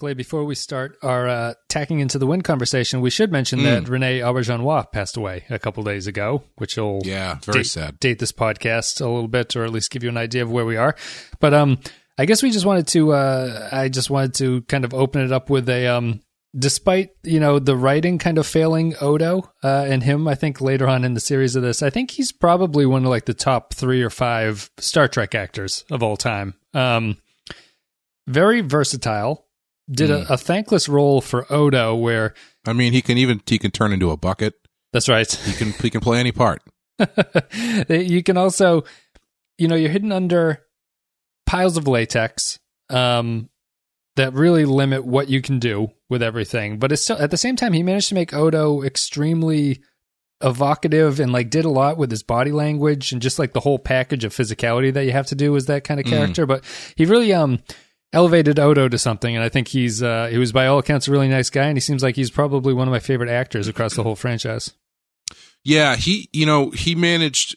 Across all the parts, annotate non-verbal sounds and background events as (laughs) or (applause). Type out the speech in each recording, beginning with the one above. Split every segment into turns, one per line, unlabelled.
Clay, before we start our uh, tacking into the wind conversation, we should mention that Rene Auberjonois passed away a couple days ago, which will
Yeah, very
date,
sad.
date this podcast a little bit, or at least give you an idea of where we are. But um, I guess we just wanted to. Uh, I just wanted to kind of open it up with a um. Despite you know the writing kind of failing Odo uh, and him, I think later on in the series of this, I think he's probably one of like the top three or five Star Trek actors of all time. Um, very versatile. Did a, a thankless role for Odo, where
I mean, he can even he can turn into a bucket.
that's right.
He can he can play any part. (laughs)
you can also, you know, you're hidden under piles of latex um, that really limit what you can do with everything. But it's still at the same time, he managed to make Odo extremely evocative and like did a lot with his body language and just like the whole package of physicality that you have to do as that kind of character. But he really um elevated Odo to something, and I think he's uh, he was by all accounts a really nice guy, and he seems like he's probably one of my favorite actors across the whole franchise.
Yeah, he you know he managed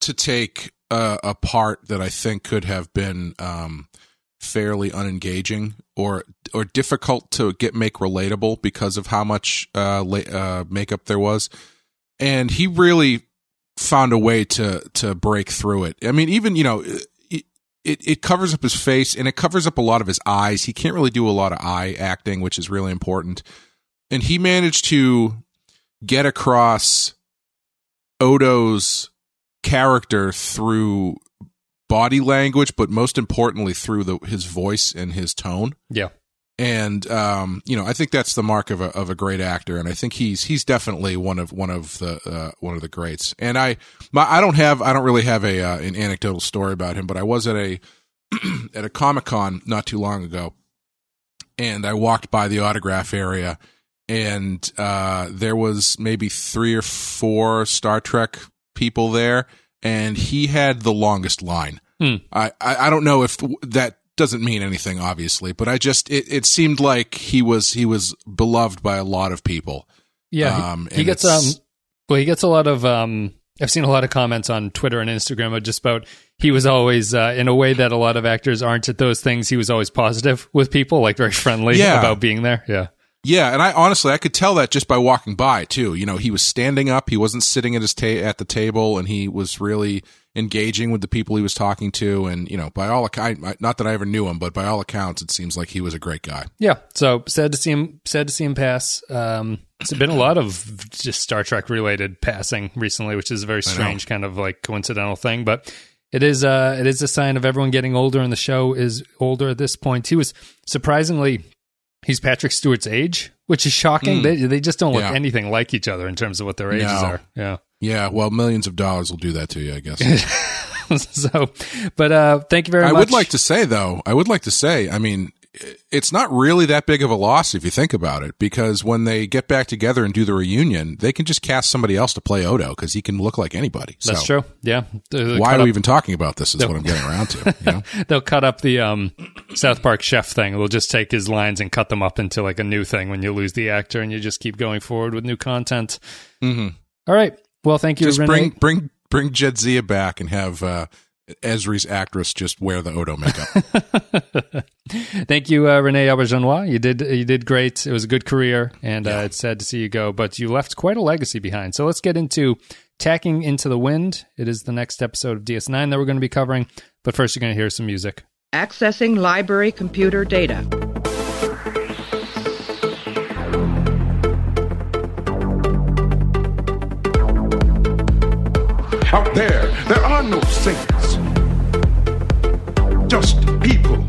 to take a, a part that I think could have been um, fairly unengaging or or difficult to get make relatable because of how much uh, la- uh, makeup there was, and he really found a way to to break through it. I mean, even you know. It, it, covers up his face and it covers up a lot of his eyes. He can't really do a lot of eye acting, which is really important. And he managed to get across Odo's character through body language, but most importantly through the his voice and his tone.
Yeah.
And um, you know, I think that's the mark of a of a great actor, and I think he's he's definitely one of one of the uh, one of the greats. And I my, I don't have I don't really have a uh, an anecdotal story about him, but I was at a (clears throat) at a Comic Con not too long ago, and I walked by the autograph area, and uh, there was maybe three or four Star Trek people there, and he had the longest line.
Hmm.
I, I I don't know if that doesn't mean anything, obviously, but I just it, it seemed like he was he was beloved by a lot of people.
Yeah, he-
Um,
he,
and
gets um, well, he gets a lot of um. I've seen a lot of comments on Twitter and Instagram just about he was always uh, in a way that a lot of actors aren't at those things. He was always positive with people, like very friendly
Yeah.
about being there. Yeah,
Yeah, and I honestly I could tell that just by walking by too. You know, he was standing up, he wasn't sitting at his ta- at the table, and he was really engaging with the people he was talking to. And you know, by all accounts, not that I ever knew him, but by all accounts, it seems like he was a great guy.
yeah. So sad to see him. Sad to see him pass. Um, it's been a lot of just Star Trek related passing recently, which is a very strange kind of like coincidental thing, but. It is uh it is a sign of everyone getting older and the show is older at this point. He was surprisingly he's Patrick Stewart's age, which is shocking. They they just don't look.
Yeah.
anything like each other in terms of what their ages
No.
are. Yeah.
Yeah, well, millions of dollars will do that to you, I guess. (laughs)
so, but uh, thank you very
I
much.
I would like to say though, I would like to say, I mean, it's not really that big of a loss if you think about it, because when they get back together and do the reunion, they can just cast somebody else to play Odo because he can look like anybody.
That's
so
true. Yeah. They'll
Why are we
up-
even talking about this? Is what I'm getting around to. You (laughs) know?
They'll cut up the um, South Park chef thing. They'll just take his lines and cut them up into like a new thing when you lose the actor and you just keep going forward with new content.
hmm
All right. Well, thank you,
Just
Rene.
bring bring bring Jadzia back and have uh, Ezri's actress just wear the Odo makeup. (laughs)
Thank you, uh, Rene Auberjonois. You did you did great. It was a good career, and uh, it's sad to see you go, but you left quite a legacy behind. So let's get into tacking into the wind. It is the next episode of DS9 that we're going to be covering, but first you're going to hear some music.
Accessing library computer data.
Just people.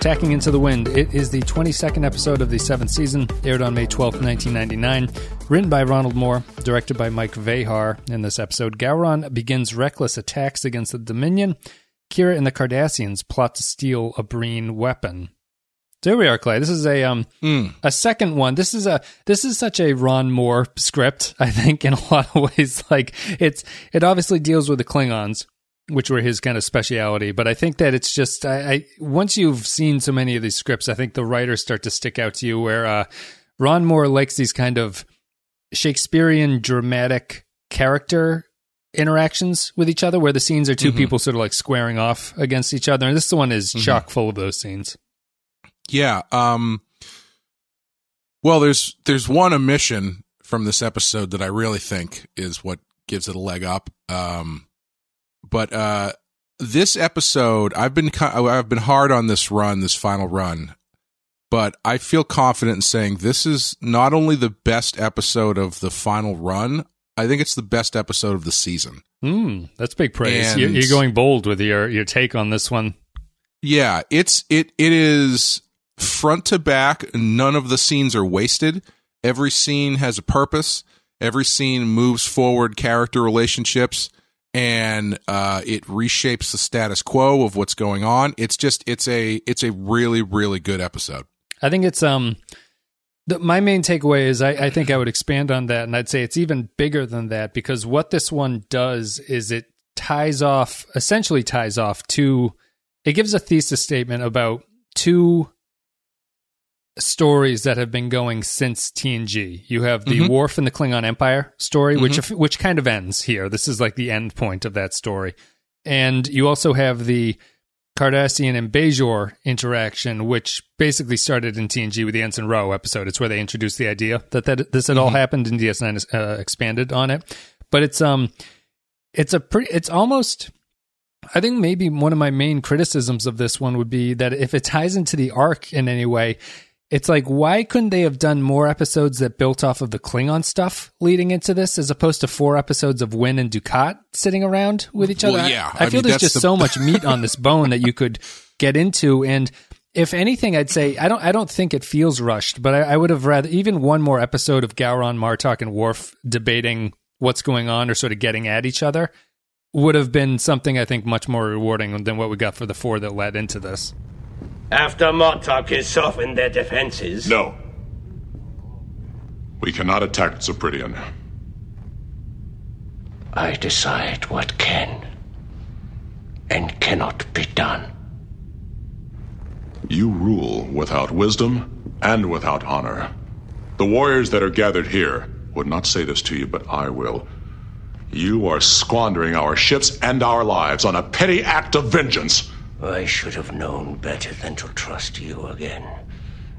Tacking into the Wind. It is the 22nd episode of the seventh season, aired on May 12th, 1999. Written by Ronald Moore, directed by Mike Vejar. In this episode, Gowron begins reckless attacks against the Dominion. Kira and the Cardassians plot to steal a Breen weapon. So here we are, Clay. This is a um a second one. This is a this is such a Ron Moore script. (laughs) I think in a lot of ways, like it's it obviously deals with the Klingons, which were his kind of speciality. But I think that it's just I, I once you've seen so many of these scripts, I think the writers start to stick out to you. Where uh, Ron Moore likes these kind of Shakespearean dramatic character interactions with each other where the scenes are 2 people sort of like squaring off against each other. And this one is chock full of those scenes.
Yeah. Um. Well, there's there's one omission from this episode that I really think is what gives it a leg up. Um, but uh, this episode, I've been I've been hard on this run, this final run, but I feel confident in saying this is not only the best episode of the final run. I think it's the best episode of the season.
Mm, that's big praise.
And-
You're, you're going bold with your, your take on this one.
Yeah, it's it it is front to back. None of the scenes are wasted. Every scene has a purpose. Every scene moves forward character relationships, and uh, it reshapes the status quo of what's going on. It's just it's a it's a really really good episode.
I think it's um the, my main takeaway is I, I think I would expand on that and I'd say it's even bigger than that because what this one does is it ties off essentially ties off to it gives a thesis statement about two stories that have been going since TNG. You have the
Mhm.
Worf and the Klingon Empire story, which which kind of ends here. This is like the end point of that story. And you also have the Cardassian and Bajor interaction, which basically started in TNG with the Ensign Ro episode. It's where they introduced the idea that, that this had all happened, and DS9 uh, expanded on it. But it's um, it's a pretty, it's almost. I think maybe one of my main criticisms of this one would be that if it ties into the arc in any way, it's like why couldn't they have done more episodes that built off of the Klingon stuff leading into this, as opposed to four episodes of Winn and Dukat sitting around with each other? I-
yeah.
I,
I
feel
mean,
there's just
the-
so (laughs) much meat on this bone that you could get into, and if anything, I'd say I don't. I don't think it feels rushed, but I, I would have rather even one more episode of Gowron, Martok, and Worf debating what's going on or sort of getting at each other would have been something I think much more rewarding than what we got for the four that led into this.
After Martok has softened their defenses.
No. We cannot attack Cypridian.
I decide what can and cannot be done.
You rule without wisdom and without honor. The warriors that are gathered here would not say this to you, but I will. You are squandering our ships and our lives on a petty act of vengeance.
I should have known better than to trust you again.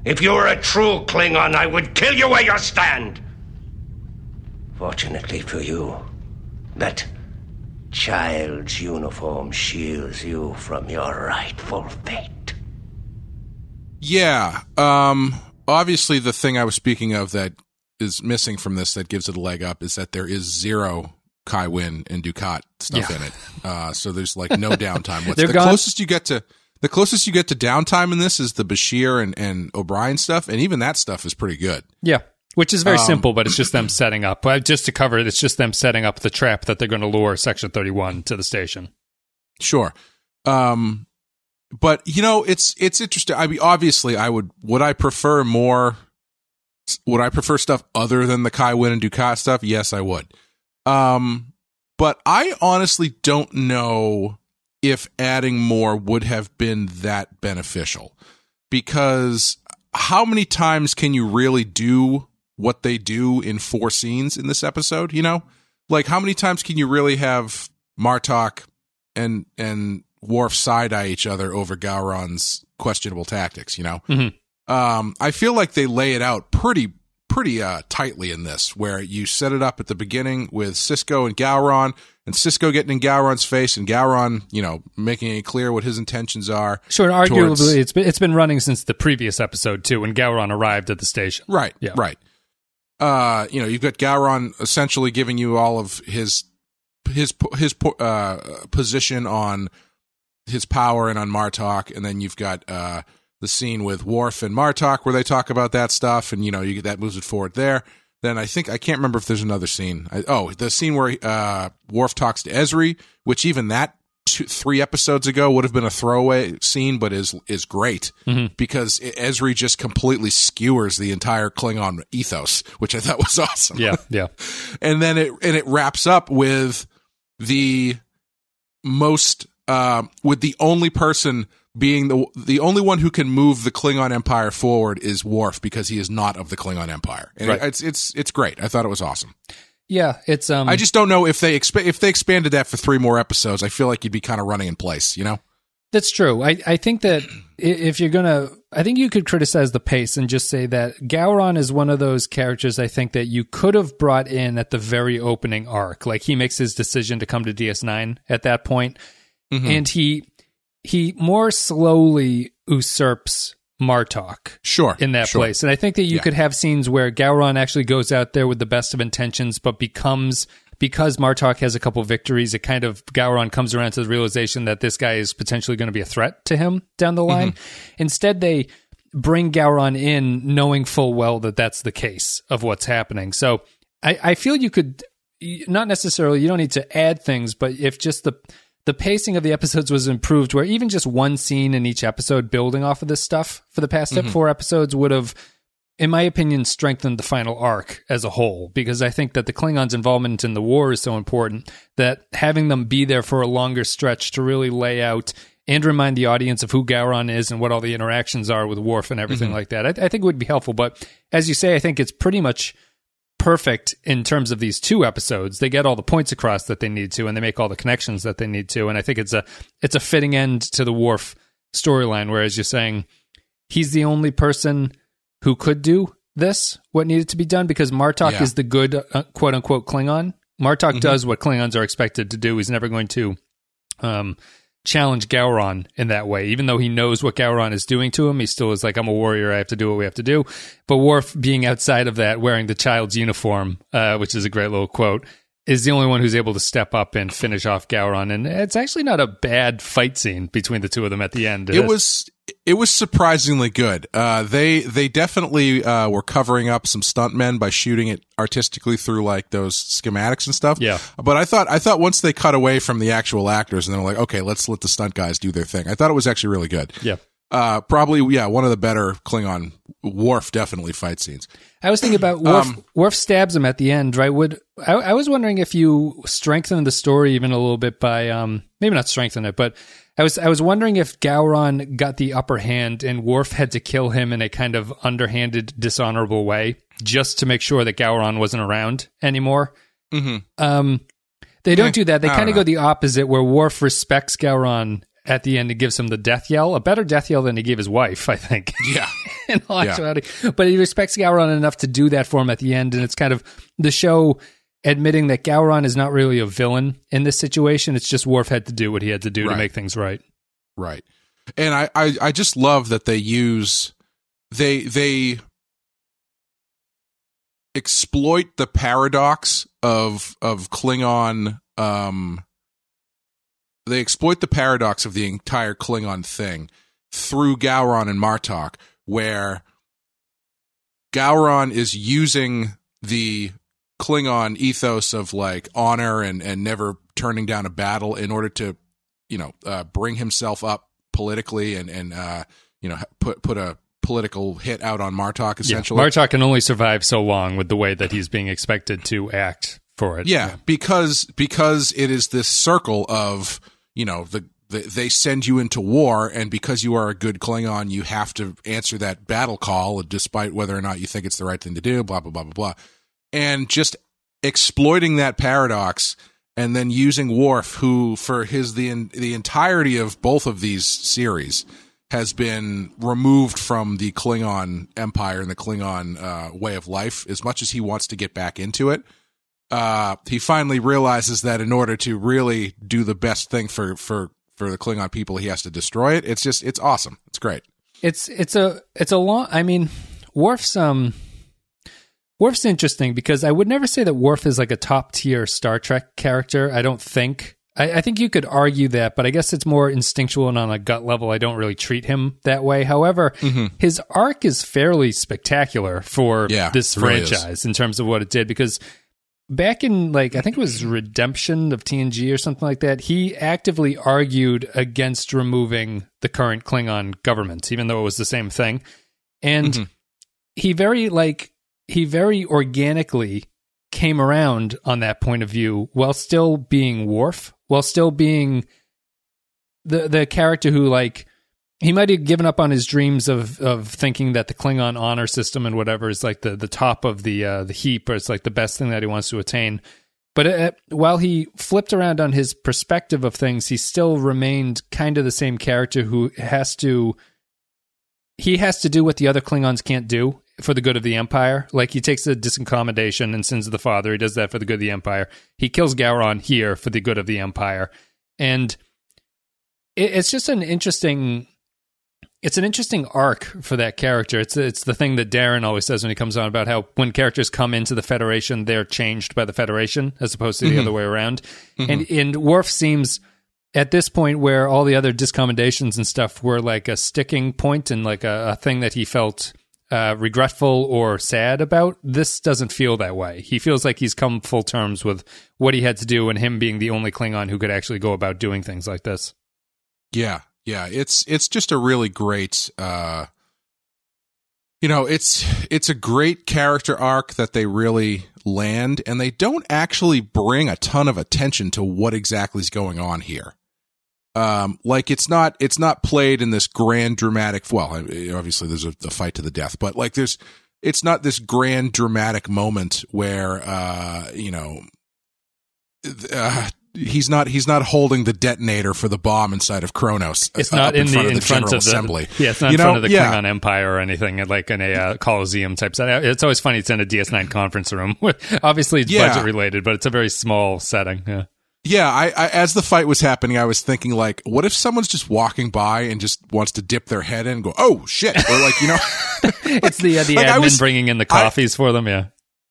If you were a true Klingon, I would kill you where you stand. Fortunately for you, that child's uniform shields you from your rightful fate.
Yeah. Um. Obviously, the thing I was speaking of that is missing from this that gives it a leg up is that there is zero Kai Winn and Dukat stuff
Yeah.
in it. Uh. So there's like no (laughs) downtime. What's the
gone.
closest you get to the closest you get to downtime in this is the Bashir and and O'Brien stuff, and even that stuff is pretty good.
Yeah. Which is very
Um,
simple, but it's just them setting up. Just to cover it, it's just them setting up the trap that they're going to lure Section 31 to the station.
Sure. Um but you know, it's it's interesting. I mean obviously I would would I prefer more would I prefer stuff other than the Kai Winn and Dukat stuff? Yes, I would. Um but I honestly don't know if adding more would have been that beneficial because how many times can you really do what they do in four scenes in this episode, you know? Like how many times can you really have Martok and and Worf side eye each other over Gowron's questionable tactics, you know?
Mhm.
Um, I feel like they lay it out pretty pretty uh, tightly in this, where you set it up at the beginning with Sisko and Gowron, and Sisko getting in Gowron's face, and Gowron, you know, making it clear what his intentions are.
Sure, and
towards-
arguably, it's been, it's been running since the previous episode, too, when Gowron arrived at the station.
Right.
Yeah.
Right. Uh, you know, you've got Gowron essentially giving you all of his his his uh, position on his power and on Martok, and then you've got uh, the scene with Worf and Martok where they talk about that stuff, and you know, you get that moves it forward there. Then I think I can't remember if there's another scene. I, oh, the scene where uh, Worf talks to Ezri, which even that two, three episodes ago would have been a throwaway scene, but is is great because Ezri just completely skewers the entire Klingon ethos, which I thought was (laughs) awesome.
Yeah, yeah. (laughs)
and then it and it wraps up with the most uh, with the only person being the the only one who can move the Klingon Empire forward is Worf because he is not of the Klingon Empire, and
Right.
it's it's it's great. I thought it was awesome.
Yeah, it's um.
I just don't know if they exp- if they expanded that for three more episodes. I feel like you'd be kind of running in place, you know.
That's true. I, I think that if you're gonna, I think you could criticize the pace and just say that Gowron is one of those characters. I think that you could have brought in at the very opening arc, like he makes his decision to come to DS9 at that point, and he he more slowly usurps Martok
Sure,
in that
sure.
place. And I think that you
Yeah.
could have scenes where Gowron actually goes out there with the best of intentions, but becomes because Martok has a couple victories, it kind of Gowron comes around to the realization that this guy is potentially going to be a threat to him down the line. Mm-hmm. Instead, they bring Gowron in knowing full well that that's the case of what's happening. So I, I feel you could not necessarily you don't need to add things, but if just the the pacing of the episodes was improved, where even just one scene in each episode building off of this stuff for the past mm-hmm. four episodes would have, in my opinion, strengthened the final arc as a whole. Because I think that the Klingons' involvement in the war is so important that having them be there for a longer stretch to really lay out and remind the audience of who Gowron is and what all the interactions are with Worf and everything mm-hmm. like that, I, I think would be helpful. But as you say, I think it's pretty much perfect in terms of these two episodes. They get all the points across that they need to, and they make all the connections that they need to. And I think it's a it's a fitting end to the Worf storyline. Whereas you're saying he's the only person who could do this, what needed to be done, because Martok
Yeah.
is the good uh, quote unquote Klingon. Martok does what Klingons are expected to do. He's never going to um, challenge Gowron in that way. Even though he knows what Gowron is doing to him, he still is like, I'm a warrior. I have to do what we have to do. But Worf, being outside of that, wearing the child's uniform, uh, which is a great little quote, is the only one who's able to step up and finish off Gowron. And it's actually not a bad fight scene between the two of them at the end.
It was it was surprisingly good. Uh, they they definitely uh, were covering up some stuntmen by shooting it artistically through like those schematics and stuff.
Yeah.
But I thought I thought once they cut away from the actual actors and they're like, okay, let's let the stunt guys do their thing. I thought it was actually really good.
Yeah.
Uh, probably yeah, one of the better Klingon Worf definitely fight scenes.
I was thinking about Worf. Worf stabs him at the end, right? Would I, I was wondering if you strengthen the story even a little bit by um maybe not strengthen it, but I was I was wondering if Gowron got the upper hand and Worf had to kill him in a kind of underhanded, dishonorable way just to make sure that Gowron wasn't around anymore.
Mm-hmm.
Um, they don't
Eh,
do that. They kind of go the opposite, where Worf respects Gowron at the end and gives him the death yell, a better death yell than he gave his wife, I think. (laughs)
Yeah. (laughs)
in all
Yeah.
actuality. But he respects Gowron enough to do that for him at the end, and it's kind of the show admitting that Gowron is not really a villain in this situation. It's just Worf had to do what he had to do to make things right.
Right. And I, I, I just love that they use they they exploit the paradox of of Klingon um they exploit the paradox of the entire Klingon thing through Gowron and Martok, where Gowron is using the Klingon ethos of like honor and and never turning down a battle in order to you know uh, bring himself up politically and and uh, you know put put a political hit out on Martok essentially.
Yeah. Martok can only survive so long with the way that he's being expected to act for it.
Yeah, because because it is this circle of you know the, the they send you into war, and because you are a good Klingon, you have to answer that battle call, despite whether or not you think it's the right thing to do. Blah blah blah blah blah, and just exploiting that paradox, and then using Worf, who for his the the entirety of both of these series has been removed from the Klingon empire and the Klingon uh, way of life as much as he wants to get back into it uh, he finally realizes that in order to really do the best thing for for for the Klingon people, he has to destroy it. It's just it's awesome. It's great.
It's it's a it's a long. I mean, Worf's um. Worf's interesting because I would never say that Worf is like a top tier Star Trek character. I don't think. I, I think you could argue that, but I guess it's more instinctual and on a gut level. I don't really treat him that way. However, his arc is fairly spectacular for
Mm-hmm. Yeah,
this
it really
franchise in terms of what it did because back in like I think it was Redemption of TNG or something like that, he actively argued against removing the current Klingon government, even though it was the same thing. And
Mm-hmm.
he very like he very organically came around on that point of view while still being Worf, while still being the the character who like he might have given up on his dreams of of thinking that the Klingon honor system and whatever is like the the top of the uh, the heap, or it's like the best thing that he wants to attain. But uh while he flipped around on his perspective of things, he still remained kind of the same character who has to he has to do what the other Klingons can't do for the good of the Empire. Like he takes the discommendation and sins of the father. He does that for the good of the Empire. He kills Gowron here for the good of the Empire, and it, it's just an interesting. It's an interesting arc for that character. It's it's the thing that Darren always says when he comes on about how when characters come into the Federation, they're changed by the Federation as opposed to the other way around. And and Worf seems at this point where all the other discommendations and stuff were like a sticking point and like a, a thing that he felt uh, regretful or sad about. This doesn't feel that way. He feels like he's come full terms with what he had to do and him being the only Klingon who could actually go about doing things like this.
Yeah, yeah, it's it's just a really great uh you know, it's it's a great character arc that they really land and they don't actually bring a ton of attention to what exactly is going on here. Um like it's not it's not played in this grand dramatic well, obviously there's a, a fight to the death, but like there's it's not this grand dramatic moment where uh you know uh, he's not he's not holding the detonator for the bomb inside of Kronos.
It's
uh,
not
up
in, the
front
in
of the
front
General
of the
Assembly.
Yeah, it's not
You
in front of the
yeah.
Klingon Empire or anything like in a uh, Coliseum type set. It's always funny. It's in a DS9 conference room. (laughs) Obviously, it's
Yeah.
budget related, but it's a very small setting. Yeah.
Yeah, I, I as the fight was happening, I was thinking like, what if someone's just walking by and just wants to dip their head in and go, "Oh shit," or like you know, (laughs)
It's the uh, the (laughs)
Like,
admin
was-
bringing in the
I-
coffees for them. Yeah.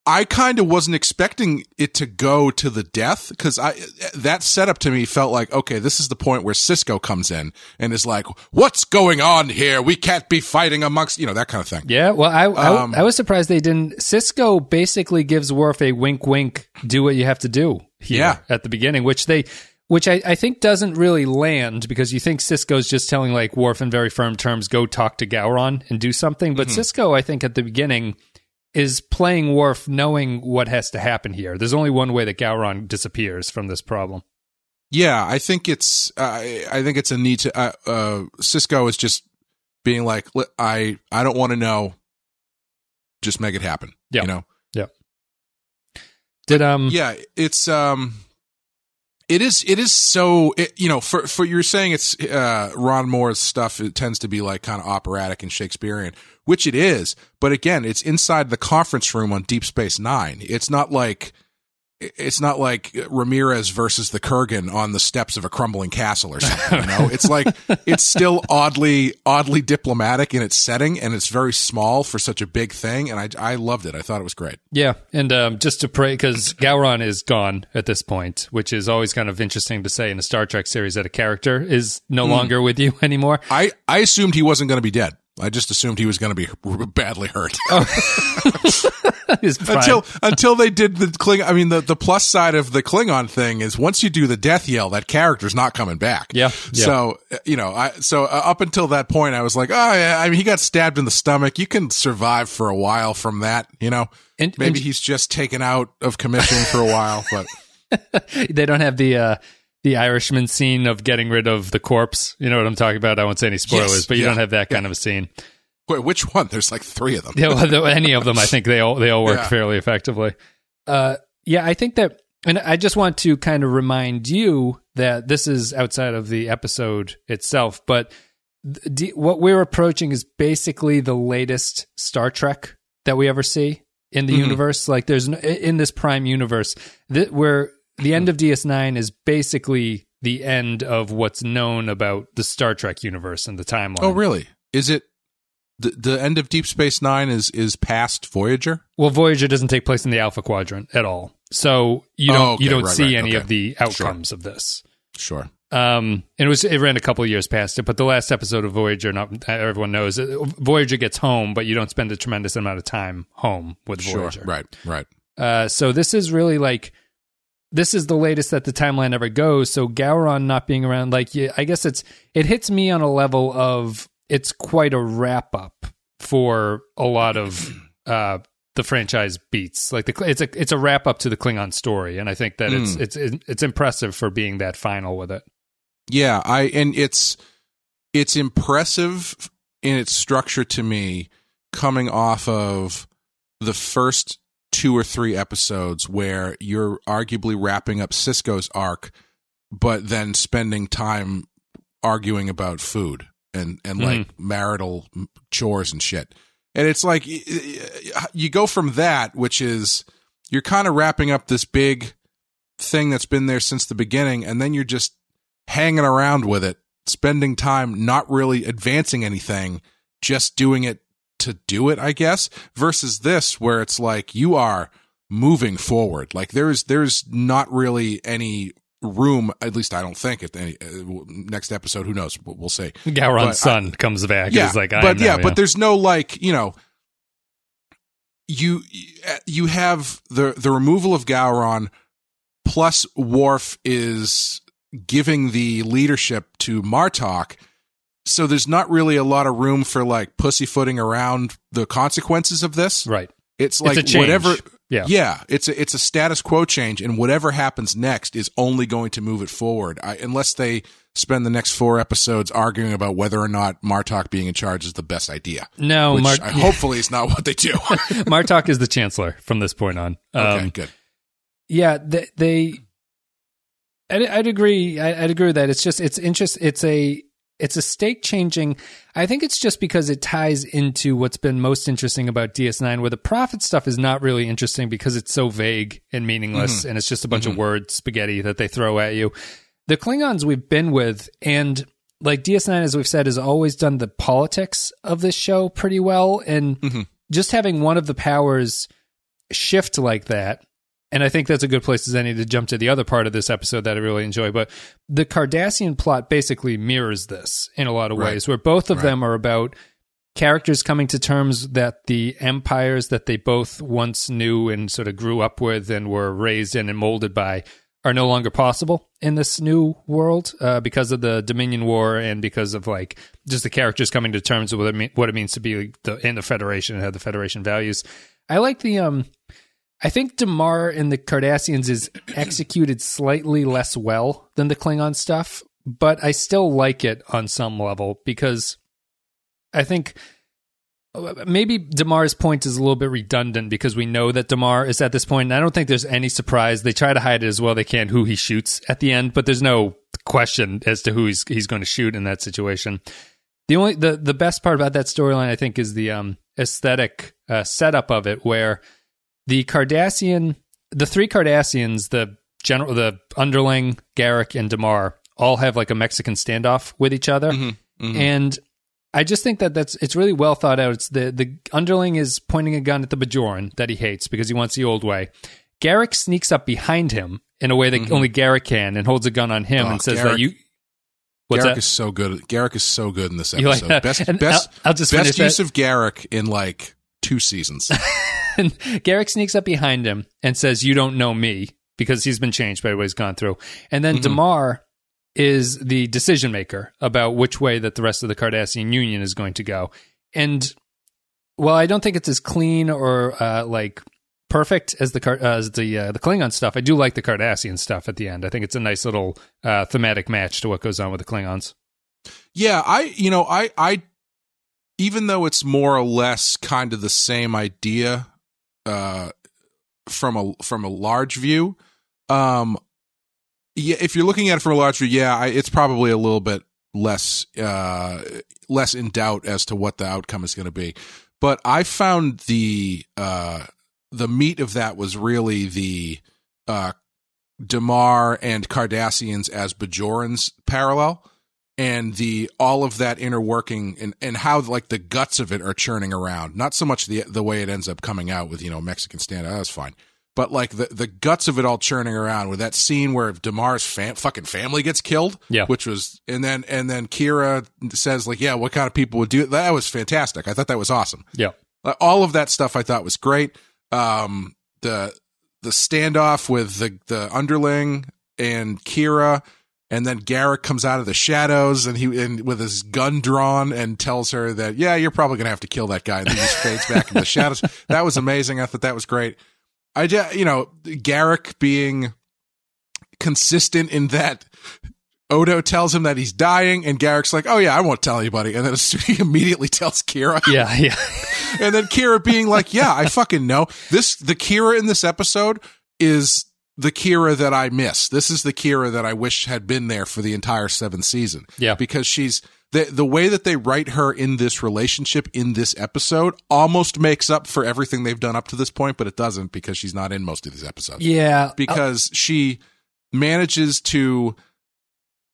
I kind of wasn't expecting it to go to the death because I that setup to me felt like okay, this is the point where Sisko comes in and is like, "What's going on here? We can't be fighting amongst you know that kind of thing."
Yeah, well, I, I
Um,
I was surprised they didn't. Sisko basically gives Worf a wink, wink, do what you have to do here
Yeah.
at the beginning, which they, which I, I think doesn't really land because you think Sisko's just telling like Worf in very firm terms, go talk to Gowron and do something, but Sisko, I think at the beginning is playing Worf knowing what has to happen here. There's only one way that Gowron disappears from this problem.
Yeah, I think it's uh, I think it's a need to uh, uh, Sisko is just being like, I I don't want to know, just make it happen.
Yeah.
you know. Yeah.
Did um
yeah it's um it is it is so it, you know for for you're saying it's uh ron moore's stuff it tends to be like kind of operatic and shakespearean which it is but again it's inside the conference room on deep space nine. It's not like it's not like Ramirez versus the Kurgan on the steps of a crumbling castle or something. You know, it's like (laughs) it's still oddly oddly diplomatic in its setting, and it's very small for such a big thing. And I I loved it. I thought it was great.
Yeah, and um, just to pray because Gowron is gone at this point, which is always kind of interesting to say in a Star Trek series that a character is no longer with you (laughs) anymore.
I I assumed he wasn't going to be dead. I just assumed he was going to be (laughs) badly hurt (laughs)
His
until until they did the Kling. I mean, the the plus side of the Klingon thing is once you do the death yell, that character's not coming back.
Yeah, yeah.
So uh, you know, I so uh, up until that point, I was like, oh yeah. I mean, he got stabbed in the stomach. You can survive for a while from that. You know,
And-
maybe
and-
he's just taken out of commission for a while, but. (laughs)
they don't have the uh, the Irishman scene of getting rid of the corpse. You know what I'm talking about? I won't say any spoilers,
Yes,
but you
yeah,
don't have that kind of a scene.
Wait, which one? There's like three of them.
Yeah, well, any of them, I think they all they all work
Yeah.
fairly effectively. Uh, yeah, I think that, and I just want to kind of remind you that this is outside of the episode itself, but th- d- what we're approaching is basically the latest Star Trek that we ever see in the
Mhm.
universe. Like, there's no, in this Prime universe that where the end of DS9 is basically the end of what's known about the Star Trek universe and the timeline.
Oh, really? Is it the the end of Deep Space Nine? Is is past Voyager?
Well, Voyager doesn't take place in the Alpha Quadrant at all, so you don't
Oh, okay,
you don't
right,
see
right,
any
okay.
of the outcomes of this.
Sure.
Um, and it was it ran a couple of years past it, but the last episode of Voyager, not everyone knows, Voyager gets home, but you don't spend a tremendous amount of time home with
Sure.
Voyager.
Right. Right.
Uh, so this is really like this is the latest that the timeline ever goes. So Gowron not being around, like yeah, I guess it's it hits me on a level of it's quite a wrap up for a lot of (clears throat) uh, the franchise beats. Like the it's a it's a wrap up to the Klingon story, and I think that it's it's it's impressive for being that final with it.
Yeah, I and it's it's impressive in its structure to me coming off of the first two or three episodes where you're arguably wrapping up Sisko's arc, but then spending time arguing about food and and like mm-hmm. marital chores and shit. And it's like you go from that, which is you're kind of wrapping up this big thing that's been there since the beginning, and then you're just hanging around with it, spending time not really advancing anything, just doing it to do it, I guess, versus this where it's like you are moving forward. Like there's there's not really any room, at least I don't think at any uh, next episode. Who knows? We'll we'll see.
Gowron's
But I-
son comes back.
Yeah,
like, I
but yeah,
now,
but there's no like you know. You you have the the removal of Gowron, plus Worf is giving the leadership to Martok. So there's not really a lot of room for like pussyfooting around the consequences of this.
right.
It's like
a
whatever.
Yeah.
yeah. It's a it's a status quo change, and whatever happens next is only going to move it forward. I, unless they spend the next four episodes arguing about whether or not Martok being in charge is the best idea.
No,
which
Mart-
I, hopefully it's not what they do. (laughs)
Martok is the chancellor from this point on.
okay,
Um,
good.
yeah, they. they I'd, I'd agree. I- I'd agree with that. It's just it's interest. It's a it's a stake changing. I think it's just because it ties into what's been most interesting about DS9, where the prophet stuff is not really interesting because it's so vague and meaningless, mm-hmm. and it's just a bunch of mm-hmm. word spaghetti that they throw at you. The Klingons we've been with, and like DS9, as we've said, has always done the politics of this show pretty well, and mm-hmm. just having one of the powers shift like that and I think that's a good place as any to jump to the other part of this episode that I really enjoy. But the Cardassian plot basically mirrors this in a lot of
Right.
ways, where both of them are about characters coming to terms that the empires that they both once knew and sort of grew up with and were raised in and molded by are no longer possible in this new world uh, because of the Dominion War and because of like just the characters coming to terms with what it, mean, what it means to be the, in the Federation and have the Federation values. I like the um. I think Damar and the Cardassians is executed slightly less well than the Klingon stuff, but I still like it on some level because I think maybe Damar's point is a little bit redundant because we know that Damar is at this point, and I don't think there's any surprise. They try to hide it as well they can who he shoots at the end, but there's no question as to who he's he's going to shoot in that situation. The only the the best part about that storyline, I think, is the um aesthetic uh, setup of it, where the Cardassian, the three Cardassians, the general, the underling, Garak, and Damar, all have like a Mexican standoff with each other, mm-hmm, mm-hmm. and I just think that that's it's really well thought out. It's the the underling is pointing a gun at the Bajoran that he hates because he wants the old way. Garak sneaks up behind him in a way that mm-hmm. only Garak can and holds a gun on him
Oh,
and says that you. What's
Garak
that?
is so good. Garak is so good in this (laughs)
You like
episode. Best best
I'll- I'll just
best use
that.
of Garak in like two seasons. (laughs)
and Garak sneaks up behind him and says, "You don't know me," because he's been changed by what he's gone through. And then Damar is the decision maker about which way that the rest of the Cardassian Union is going to go. And well, I don't think it's as clean or uh, like perfect as the as the uh, the Klingon stuff, I do like the Cardassian stuff at the end. I think it's a nice little uh, thematic match to what goes on with the Klingons.
Yeah, I you know, I I even though it's more or less kind of the same idea uh from a from a large view, um yeah, if you're looking at it from a large view, yeah, I, it's probably a little bit less uh less in doubt as to what the outcome is going to be. But I found the uh the meat of that was really the uh Damar and Cardassians as Bajorans parallel and the all of that inner working and, and how like the guts of it are churning around. Not so much the the way it ends up coming out with, you know, Mexican stand that was fine. But like the, the guts of it all churning around with that scene where Damar's fam- fucking family gets killed,
Yeah.
which was and then and then Kira says like, yeah, what kind of people would do it? That was fantastic. I thought that was awesome.
Yeah.
Like, all of that stuff I thought was great. Um, the the standoff with the the underling and Kira, and then Garak comes out of the shadows and he and with his gun drawn and tells her that yeah, you're probably gonna have to kill that guy. And then he just fades back in the (laughs) shadows. That was amazing. I thought that was great. I just you know Garak being consistent in that Odo tells him that he's dying, and Garak's like, "Oh yeah, I won't tell anybody." And then he (laughs) immediately tells Kira.
Yeah, yeah.
and then Kira being like, "Yeah, I fucking know this." The Kira in this episode is the Kira that I miss. This is the Kira that I wish had been there for the entire seventh season.
Yeah.
because she's the the way that they write her in this relationship in this episode almost makes up for everything they've done up to this point, but it doesn't because she's not in most of these episodes.
yeah.
because she manages to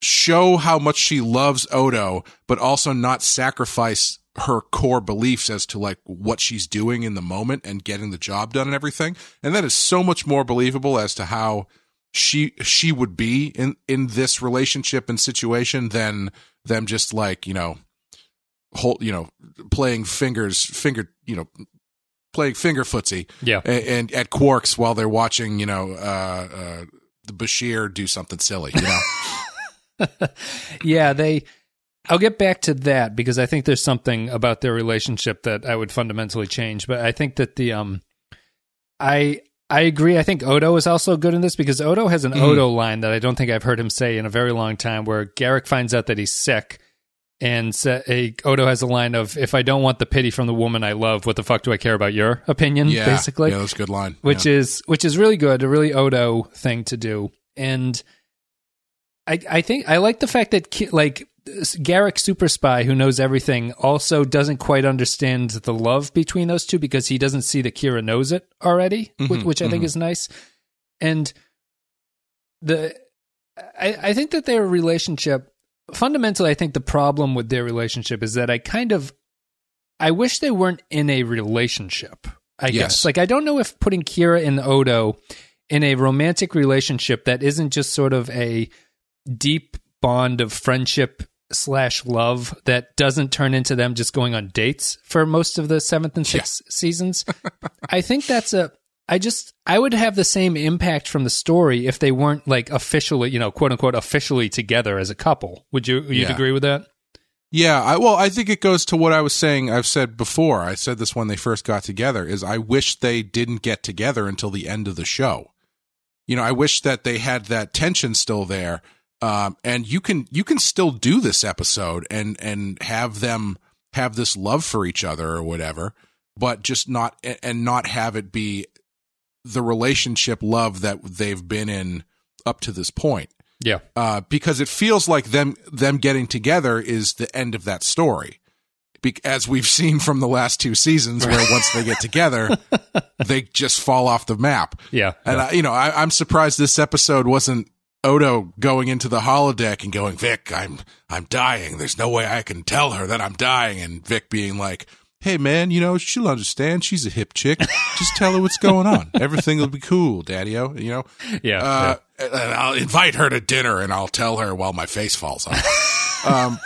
show how much she loves Odo, but also not sacrifice her core beliefs as to like what she's doing in the moment and getting the job done and everything. And that is so much more believable as to how she she would be in in this relationship and situation than them just like, you know, hold, you know, playing fingers finger, you know, playing finger footsie
Yeah.
and, and at Quark's while they're watching, you know, uh, uh, the Bashir do something silly, you know. (laughs)
Yeah, they. I'll get back to that because I think there's something about their relationship that I would fundamentally change. But I think that the um, I I agree. I think Odo is also good in this because Odo has an Odo line that I don't think I've heard him say in a very long time. Where Garak finds out that he's sick, and sa- a, Odo has a line of, "If I don't want the pity from the woman I love, what the fuck do I care about your opinion?"
yeah,
basically,
yeah, that's a good line.
which
yeah.
is which is really good, a really Odo thing to do. And I I think I like the fact that like Garak Super Spy, who knows everything, also doesn't quite understand the love between those two because he doesn't see that Kira knows it already, which, mm-hmm, which I think mm-hmm. is nice. And the I, I think that their relationship fundamentally, I think the problem with their relationship is that I kind of I wish they weren't in a relationship. I
Yes.
guess like I don't know if putting Kira and Odo in a romantic relationship that isn't just sort of a deep bond of friendship slash love that doesn't turn into them just going on dates for most of the seventh and sixth seasons. (laughs) I think that's a. I just I would have the same impact from the story if they weren't like officially, you know, quote unquote, officially together as a couple. Would you you'd
Yeah.
agree with that?
Yeah, I, well, I think it goes to what I was saying. I've said before. I said this when they first got together. Is I wish they didn't get together until the end of the show. You know, I wish that they had that tension still there. Um, and you can you can still do this episode and and have them have this love for each other or whatever, but just not and not have it be the relationship love that they've been in up to this point
Yeah.
uh, because it feels like them them getting together is the end of that story. Be- as we've seen from the last two seasons, where once they get together, (laughs) they just fall off the map.
Yeah.
And I, you know, I, I'm surprised this episode wasn't Odo going into the holodeck and going, "Vic, I'm I'm dying. There's no way I can tell her that I'm dying." And Vic being like, "Hey, man, you know she'll understand. She's a hip chick. Just tell her what's going on. (laughs) Everything will be cool, Daddy-O." You know,
yeah.
uh, and I'll invite her to dinner and I'll tell her while my face falls off. um,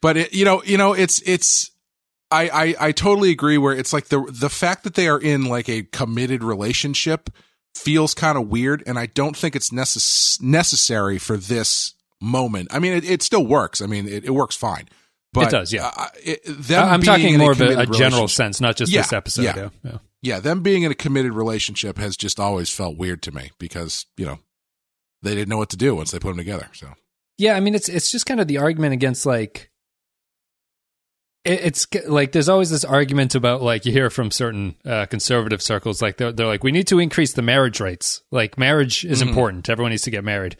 but it, you know, you know, it's it's. I, I I totally agree. Where it's like the the fact that they are in like a committed relationship feels kind of weird, and I don't think it's necess- necessary for this moment. I mean, it, it still works. I mean, it, it works fine. But
does, yeah.
uh, it, them
I'm
being
talking
in
more of a, a general sense, not just
Yeah,
this episode.
yeah.
Yeah. yeah.
yeah, them being in a committed relationship has just always felt weird to me because you know they didn't know what to do once they put them together. So
Yeah, I mean it's it's just kind of the argument against like it, it's like there's always this argument about like you hear from certain uh, conservative circles like they're, they're like we need to increase the marriage rates like marriage is
Mhm.
important everyone needs to get married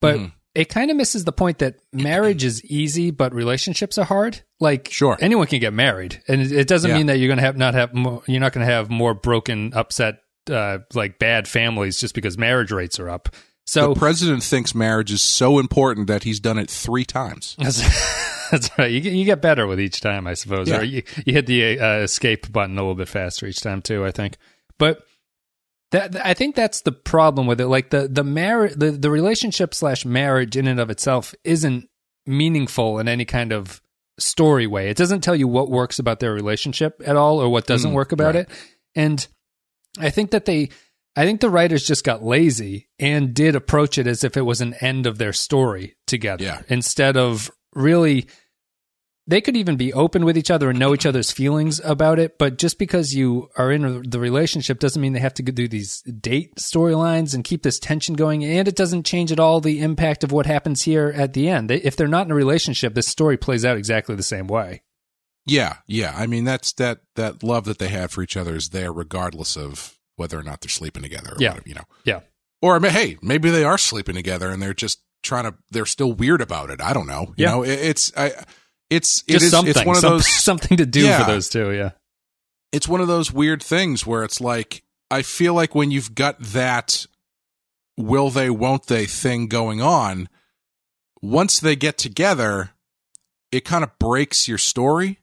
but
Mhm.
it kind of misses the point that marriage is easy but relationships are hard like
Sure.
anyone can get married and it, it doesn't
Yeah.
mean that you're gonna have not have more, you're not gonna have more broken upset uh, like bad families just because marriage rates are up so
the president thinks marriage is so important that he's done it three times. (laughs)
That's, right. You get, you get better with each time, I suppose.
Yeah.
Or you, you hit the uh, escape button a little bit faster each time too. I think, but that I think that's the problem with it. Like the the marriage, the, the relationship slash marriage in and of itself isn't meaningful in any kind of story way. It doesn't tell you what works about their relationship at all or what doesn't
Mm,
work about
right.
it. And I think that they I think the writers just got lazy and did approach it as if it was an end of their story together
Yeah.
instead of really they could even be open with each other and know each other's feelings about it. But just because you are in the relationship doesn't mean they have to do these date storylines and keep this tension going. And it doesn't change at all the impact of what happens here at the end. If they're not in a relationship, this story plays out exactly the same way.
Yeah, yeah. I mean, that's that that love that they have for each other is there regardless of whether or not they're sleeping together. Or
Yeah.
whatever, you know.
Yeah.
Or hey, maybe they are sleeping together and they're just trying to. They're still weird about it. I don't know. You
Yeah.
know, it, it's I. It's it
Just
is-
something.
It's one of those. (laughs)
something to do
Yeah.
for those two. Yeah.
It's one of those weird things where it's like I feel like when you've got that will they won't they thing going on, once they get together, it kind of breaks your story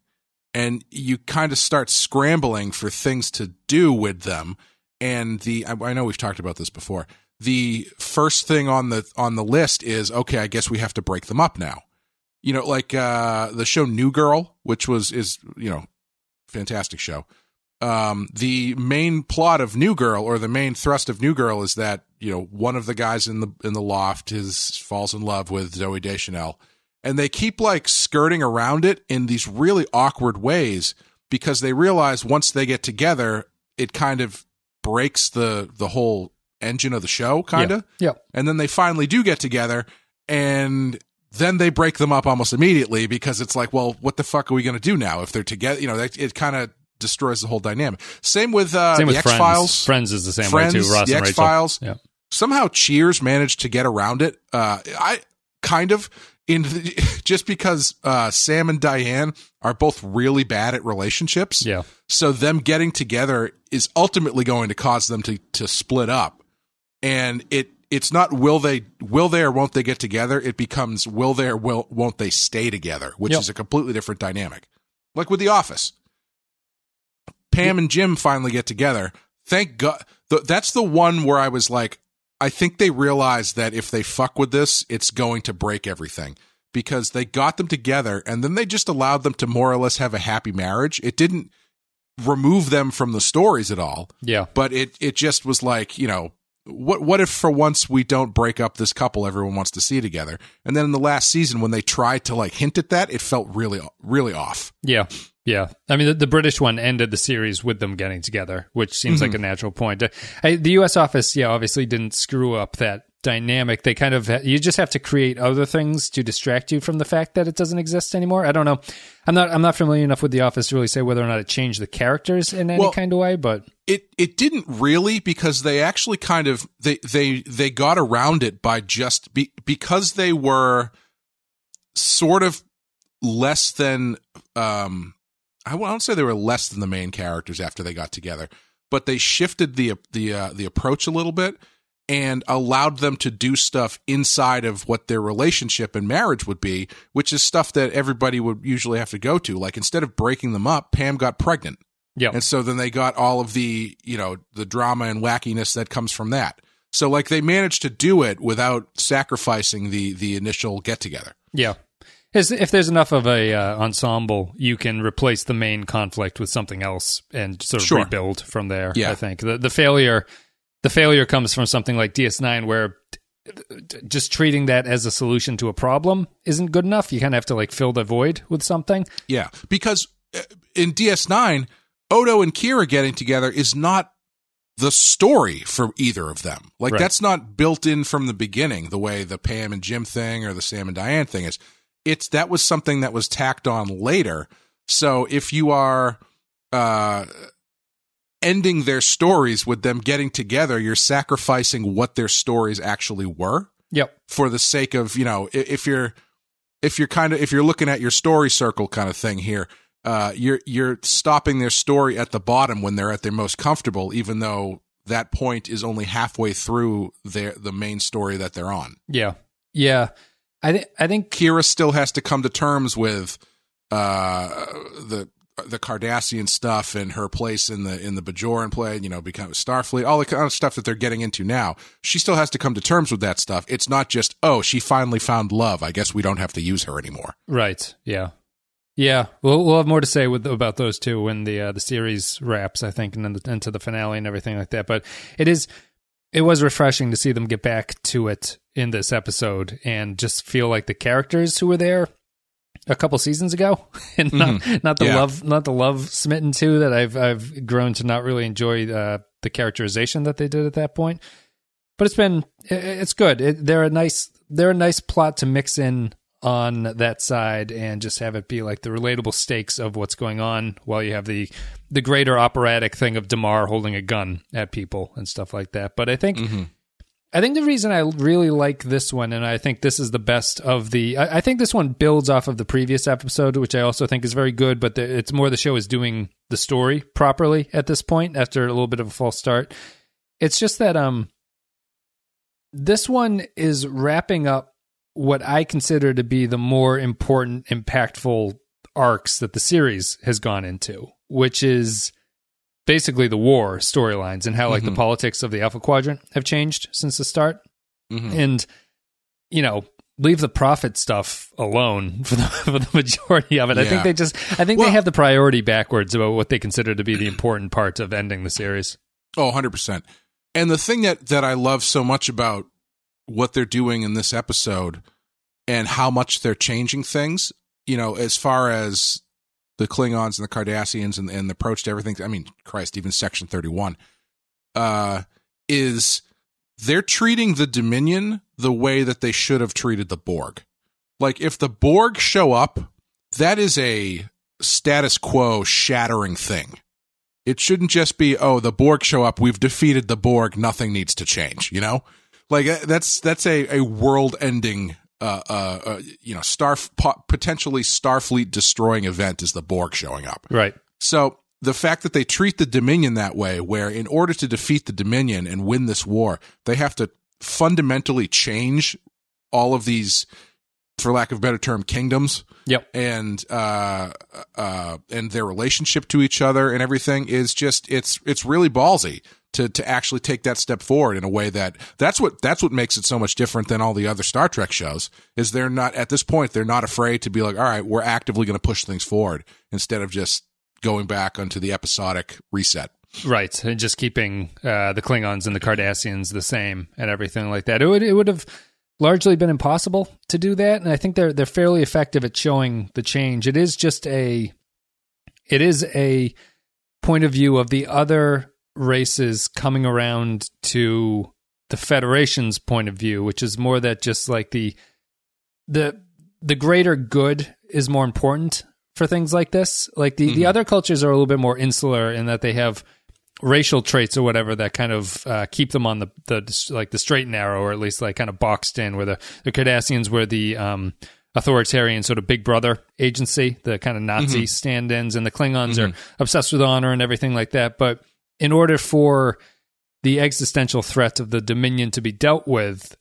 and you kind of start scrambling for things to do with them and the I, I know we've talked about this before the first thing on the on the list is okay i guess we have to break them up now. You know like uh the show new girl which was is you know fantastic show. Um the main plot of new girl or the main thrust of new girl is that you know one of the guys in the in the loft is falls in love with Zooey Deschanel. And they keep like skirting around it in these really awkward ways because they realize once they get together it kind of breaks the the whole engine of the show kind of
Yeah.
and then they finally do get together and then they break them up almost immediately because it's like well what the fuck are we going to do now if they're together you know that, it kind of destroys the whole dynamic same with uh
Same
the
with
x
Friends.
files
Friends is the same
Friends,
way too. Ross
the
and
X. Files.
Yeah.
somehow cheers managed to get around it uh i kind of in the, (laughs) just because uh sam and diane are both really bad at relationships
Yeah.
so them getting together is ultimately going to cause them to to split up and it it's not will they will they or won't they get together. It becomes will they or will won't they stay together which
Yep.
is a completely different dynamic. Like with the office. Pam and jim finally get together. Thank god that's the one where i was like i think they realized that if they fuck with this it's going to break everything. Because they got them together and then they just allowed them to more or less have a happy marriage. It didn't remove them from the stories at all.
Yeah.
but it it just was like you know what what if for once we don't break up this couple everyone wants to see together and then in the last season when they tried to like hint at that it felt really really off
Yeah. Yeah. I mean, the, the British one ended the series with them getting together, which seems like a natural point. Uh, I, the US office, yeah, obviously didn't screw up that dynamic. They kind of, you just have to create other things to distract you from the fact that it doesn't exist anymore. I don't know. I'm not, I'm not familiar enough with the office to really say whether or not it changed the characters in any
Well-
kind of way, but
it it didn't really because they actually kind of they they they got around it by just be, because they were sort of less than um I won't say they were less than the main characters after they got together, but they shifted the the uh, the approach a little bit and allowed them to do stuff inside of what their relationship and marriage would be, which is stuff that everybody would usually have to go to. Like instead of breaking them up, Pam got pregnant.
yeah.
And so then they got all of the, you know, the drama and wackiness that comes from that. So like they managed to do it without sacrificing the the initial get together.
Yeah. If there's enough of a uh, ensemble, you can replace the main conflict with something else and sort of
Sure.
rebuild from there.
Yeah.
I think the the failure, the failure comes from something like DS9, where just treating that as a solution to a problem isn't good enough. You kind of have to like fill the void with something.
Yeah, because uh, in DS9, Odo and Kira getting together is not the story for either of them. Like
Right.
that's not built in from the beginning the way the Pam and Jim thing or the Sam and Diane thing is. It's that was something that was tacked on later. So if you are uh ending their stories with them getting together, you're sacrificing what their stories actually were
Yep.
for the sake of you know if you're if you're kind of if you're looking at your story circle kind of thing here uh you're you're stopping their story at the bottom when they're at their most comfortable even though that point is only halfway through their the main story that they're on
Yeah. Yeah. I think I think
kira still has to come to terms with uh the the Cardassian stuff and her place in the in the Bajoran play, you know, become Starfleet, all the kind of stuff that they're getting into now. She still has to come to terms with that stuff. It's not just oh, she finally found love. I guess we don't have to use her anymore.
Right. Yeah. Yeah. We'll we'll have more to say with about those two when the uh, the series wraps, I think, and then the, into the finale and everything like that. But it is it was refreshing to see them get back to it in this episode and just feel like the characters who were there a couple seasons ago, (laughs) and not not the
Yeah.
love not the love smitten two that I've I've grown to not really enjoy uh, the characterization that they did at that point. But it's been it's good. It, they're a nice they're a nice plot to mix in on that side and just have it be like the relatable stakes of what's going on while you have the the greater operatic thing of Damar holding a gun at people and stuff like that. But I think I think the reason I really like this one, and I think this is the best of the, I, I think this one builds off of the previous episode, which I also think is very good. But the, it's more the show is doing the story properly at this point after a little bit of a false start. It's just that um, this one is wrapping up what I consider to be the more important, impactful arcs that the series has gone into, which is basically the war storylines and how like the mm-hmm. politics of the Alpha Quadrant have changed since the start. Mm-hmm. And you know, leave the prophet stuff alone (laughs) for the for the majority of it. I think they just I think
Well-
they have the priority backwards about what they consider to be the important part of ending the series.
Oh, 100%. And the thing that, that I love so much about what they're doing in this episode and how much they're changing things, you know, as far as the Klingons and the Cardassians and, and the approach to everything, I mean, Christ, even Section 31, uh, is they're treating the Dominion the way that they should have treated the Borg. Like, if the Borg show up, that is a status quo shattering thing it shouldn't just be oh the borg show up we've defeated the borg nothing needs to change you know like uh, that's that's a, a world ending uh, uh, uh, you know star potentially starfleet destroying event is the borg showing up
Right.
so the fact that they treat the Dominion that way, where in order to defeat the Dominion and win this war, they have to fundamentally change all of these, for lack of a better term, kingdoms
Yep.
and uh, uh, and their relationship to each other and everything is just it's it's really ballsy to to actually take that step forward in a way that that's what that's what makes it so much different than all the other Star Trek shows is they're not at this point they're not afraid to be like all right we're actively going to push things forward instead of just going back onto the episodic reset.
Right, and just keeping uh, the Klingons and the Cardassians the same and everything like that. It would it would have largely been impossible to do that, and I think they're they're fairly effective at showing the change. It is just a it is a point of view of the other races coming around to the Federation's point of view, which is more that just like the the the greater good is more important for things like this. Like the, the other cultures are a little bit more insular in that they have racial traits or whatever that kind of uh, keep them on the, the like the straight and narrow, or at least like kind of boxed in. Where the the Cardassians were the um, authoritarian sort of big brother agency, the kind of Nazi stand-ins, and the Klingons are obsessed with honor and everything like that. But in order for the existential threat of the Dominion to be dealt with,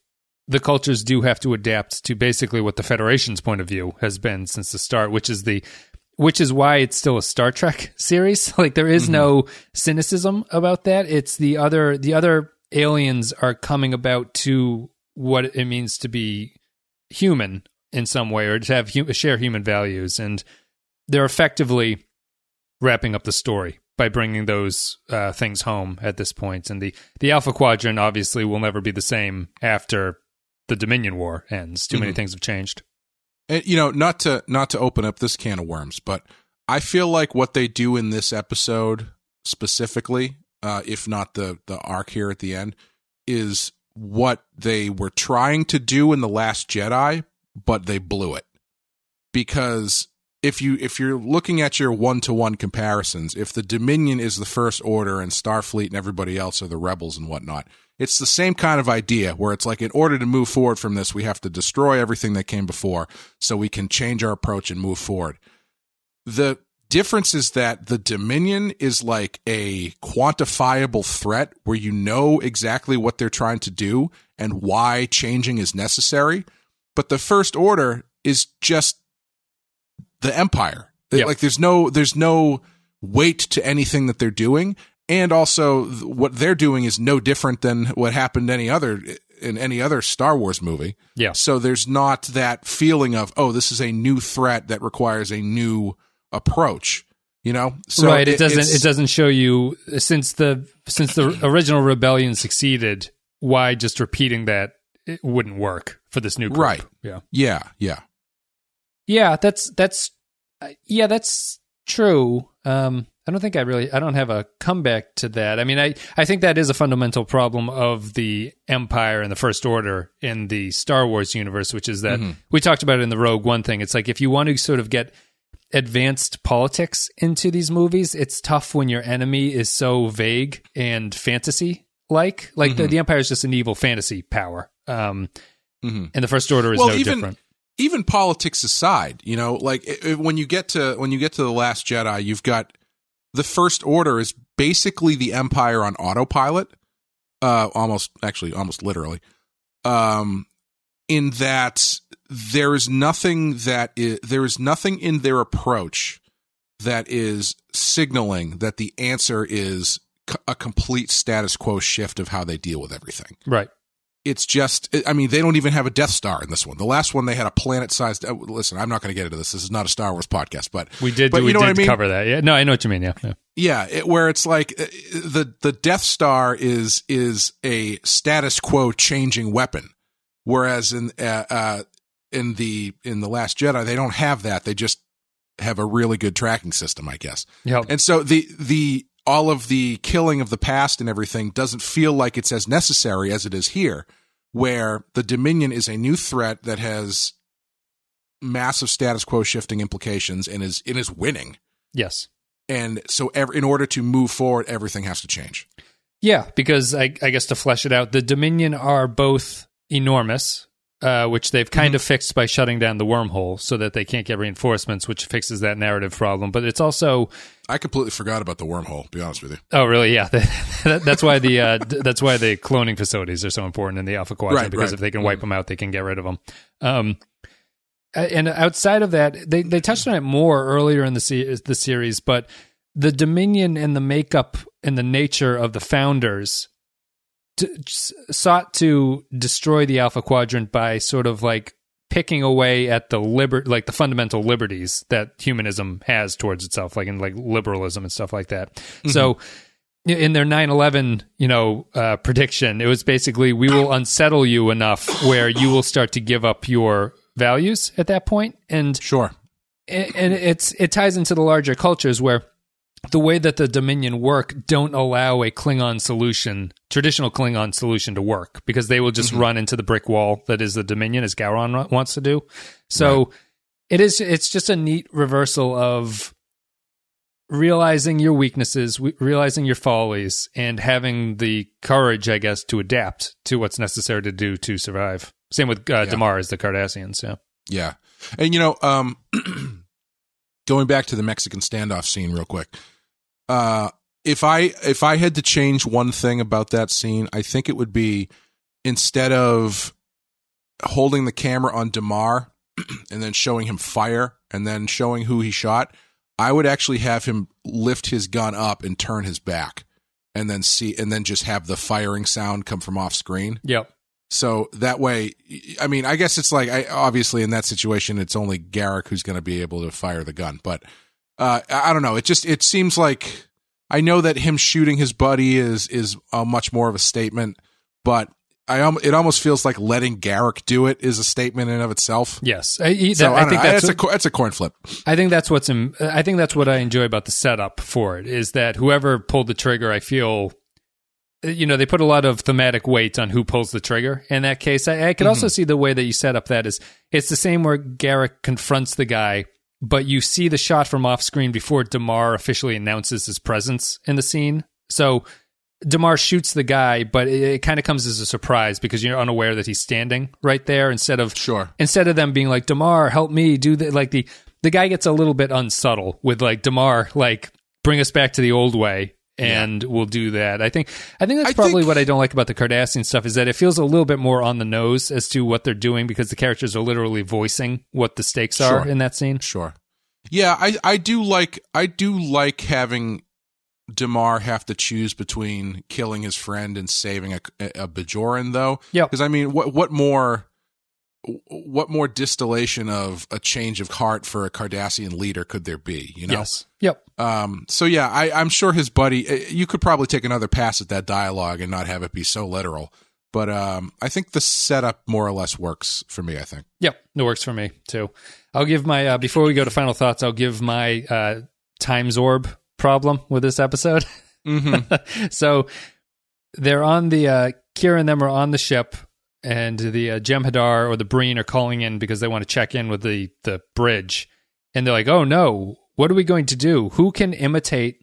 the cultures do have to adapt to basically what the Federation's point of view has been since the start, which is the which is why it's still a Star Trek (laughs) series. (laughs) Like there is mm-hmm. no cynicism about that. It's the other the other aliens are coming about to what it means to be human in some way or to have share human values and they're effectively wrapping up the story by bringing those uh, things home at this point. And the the alpha quadrant obviously will never be the same after the dominion war ends. Too many things have changed.
And you know, not to not to open up this can of worms, but I feel like what they do in this episode specifically, uh, if not the the arc here at the end, is what they were trying to do in the Last Jedi, but they blew it. Because if you if you're looking at your one to one comparisons, if the Dominion is the First Order and Starfleet and everybody else are the rebels and whatnot, it's the same kind of idea where it's like in order to move forward from this, we have to destroy everything that came before so we can change our approach and move forward. The difference is that the Dominion is like a quantifiable threat where you know exactly what they're trying to do and why changing is necessary. But the First Order is just the empire.
Yep.
Like there's no there's no weight to anything that they're doing, and also th- what they're doing is no different than what happened any other in any other Star Wars movie.
Yeah.
So there's not that feeling of oh this is a new threat that requires a new approach. You know, so
right it, doesn't it doesn't show you since the since the original rebellion succeeded why just repeating that it wouldn't work for this new group
Right.
yeah
Yeah, yeah.
Yeah, that's that's uh, yeah, that's true. Um, I don't think I really I don't have a comeback to that. I mean, I I think that is a fundamental problem of the Empire and the First Order in the Star Wars universe, which is that we talked about it in the Rogue One thing. It's like if you want to sort of get advanced politics into these movies, it's tough when your enemy is so vague and fantasy like. Like the, the Empire is just an evil fantasy power. Um, and the First Order is
Well,
no
even-
different.
Even politics aside, you know, like i i- when you get to when you get to the Last Jedi, you've got the First Order is basically the Empire on autopilot, uh, almost actually almost literally, um, in that there is nothing that is, there is nothing in their approach that is signaling that the answer is a complete status quo shift of how they deal with everything
Right.
It's just i mean they don't even have a death star in this one the last one they had a planet sized uh, listen i'm not going to get into this this is not a star wars podcast but
We did
but
we
you know
did
what i mean
cover that. Yeah. No, I know what you mean. Yeah. yeah.
yeah it, where it's like uh, the the death star is is a status quo changing weapon whereas in uh, uh in the in the last jedi they don't have that they just have a really good tracking system i guess
Yeah.
and so the the all of the killing of the past and everything doesn't feel like it's as necessary as it is here, where the Dominion is a new threat that has massive status quo shifting implications and is and is winning.
yes.
And so, ev- in order to move forward, everything has to change.
Yeah, because I, I guess to flesh it out, the Dominion are both enormous, uh, which they've kind of fixed by shutting down the wormhole so that they can't get reinforcements, which fixes that narrative problem. But it's also,
I completely forgot about the wormhole. To be honest with you,
oh, really? Yeah, (laughs) that, that's why the uh, that's why the cloning facilities are so important in the Alpha Quadrant
Right,
because
right.
if they can wipe them out, they can get rid of them. Um, and outside of that, they they touched on it more earlier in the se- the series, but the Dominion and the makeup and the nature of the founders sought to destroy the Alpha Quadrant by sort of like picking away at the liber like the fundamental liberties that humanism has towards itself, like in like liberalism and stuff like that. So in their 9-11 you know uh, prediction it was basically we will unsettle you enough where you will start to give up your values at that point and
sure.
and and it's it ties into the larger cultures where the way that the Dominion work don't allow a Klingon solution, traditional Klingon solution, to work because they will just run into the brick wall that is the Dominion, as Gowron wa- wants to do. So it is. It's just a neat reversal of realizing your weaknesses, realizing your follies, and having the courage, I guess, to adapt to what's necessary to do to survive. Same with uh, Damar as the Cardassians. Yeah.
Yeah. And you know, um (clears throat) going back to the Mexican standoff scene real quick. Uh if I if I had to change one thing about that scene, I think it would be instead of holding the camera on Damar (clears throat) and then showing him fire and then showing who he shot, I would actually have him lift his gun up and turn his back and then see and then just have the firing sound come from off screen.
Yep.
So that way, I mean, I guess it's like, I, obviously in that situation, it's only Garak who's going to be able to fire the gun. But uh, I don't know. It just it seems like I know that him shooting his buddy is is a much more of a statement, but I um, it almost feels like letting Garak do it is a statement in and of itself.
Yes. I,
So I,
I think
know.
that's
a it's a coin flip.
I think that's what's in, I think that's what I enjoy about the setup for it is that whoever pulled the trigger, I feel, Uh, you know, they put a lot of thematic weight on who pulls the trigger. In that case, I, I could also mm-hmm. see the way that you set up that is it's the same where Garak confronts the guy, but you see the shot from off screen before Damar officially announces his presence in the scene. So Damar shoots the guy, but it, it kind of comes as a surprise because you're unaware that he's standing right there instead of
Sure.
instead of them being like Damar, help me do that. Like the the guy gets a little bit unsubtle with like Damar, like bring us back to the old way, and we'll do that. I think I think that's
I
probably
think-
what I don't like about the Cardassian stuff is that it feels a little bit more on the nose as to what they're doing because the characters are literally voicing what the stakes are
Sure.
in that scene.
Sure. Yeah, I I do like I do like having Damar have to choose between killing his friend and saving a, a Bajoran though.
Yeah.
Because I mean, what what more what more distillation of a change of heart for a Cardassian leader could there be? You know.
Yes. Yep.
Um. So yeah, I I'm sure his buddy. eh, You could probably take another pass at that dialogue and not have it be so literal. But um, I think the setup more or less works for me. I think.
Yep, it works for me too. I'll give my uh, before we go to final thoughts. I'll give my uh, times orb problem with this episode. (laughs) so they're on the uh, Kira and them are on the ship, and the uh, Jem'Hadar or the Breen are calling in because they want to check in with the the bridge, and they're like, "Oh no, what are we going to do? Who can imitate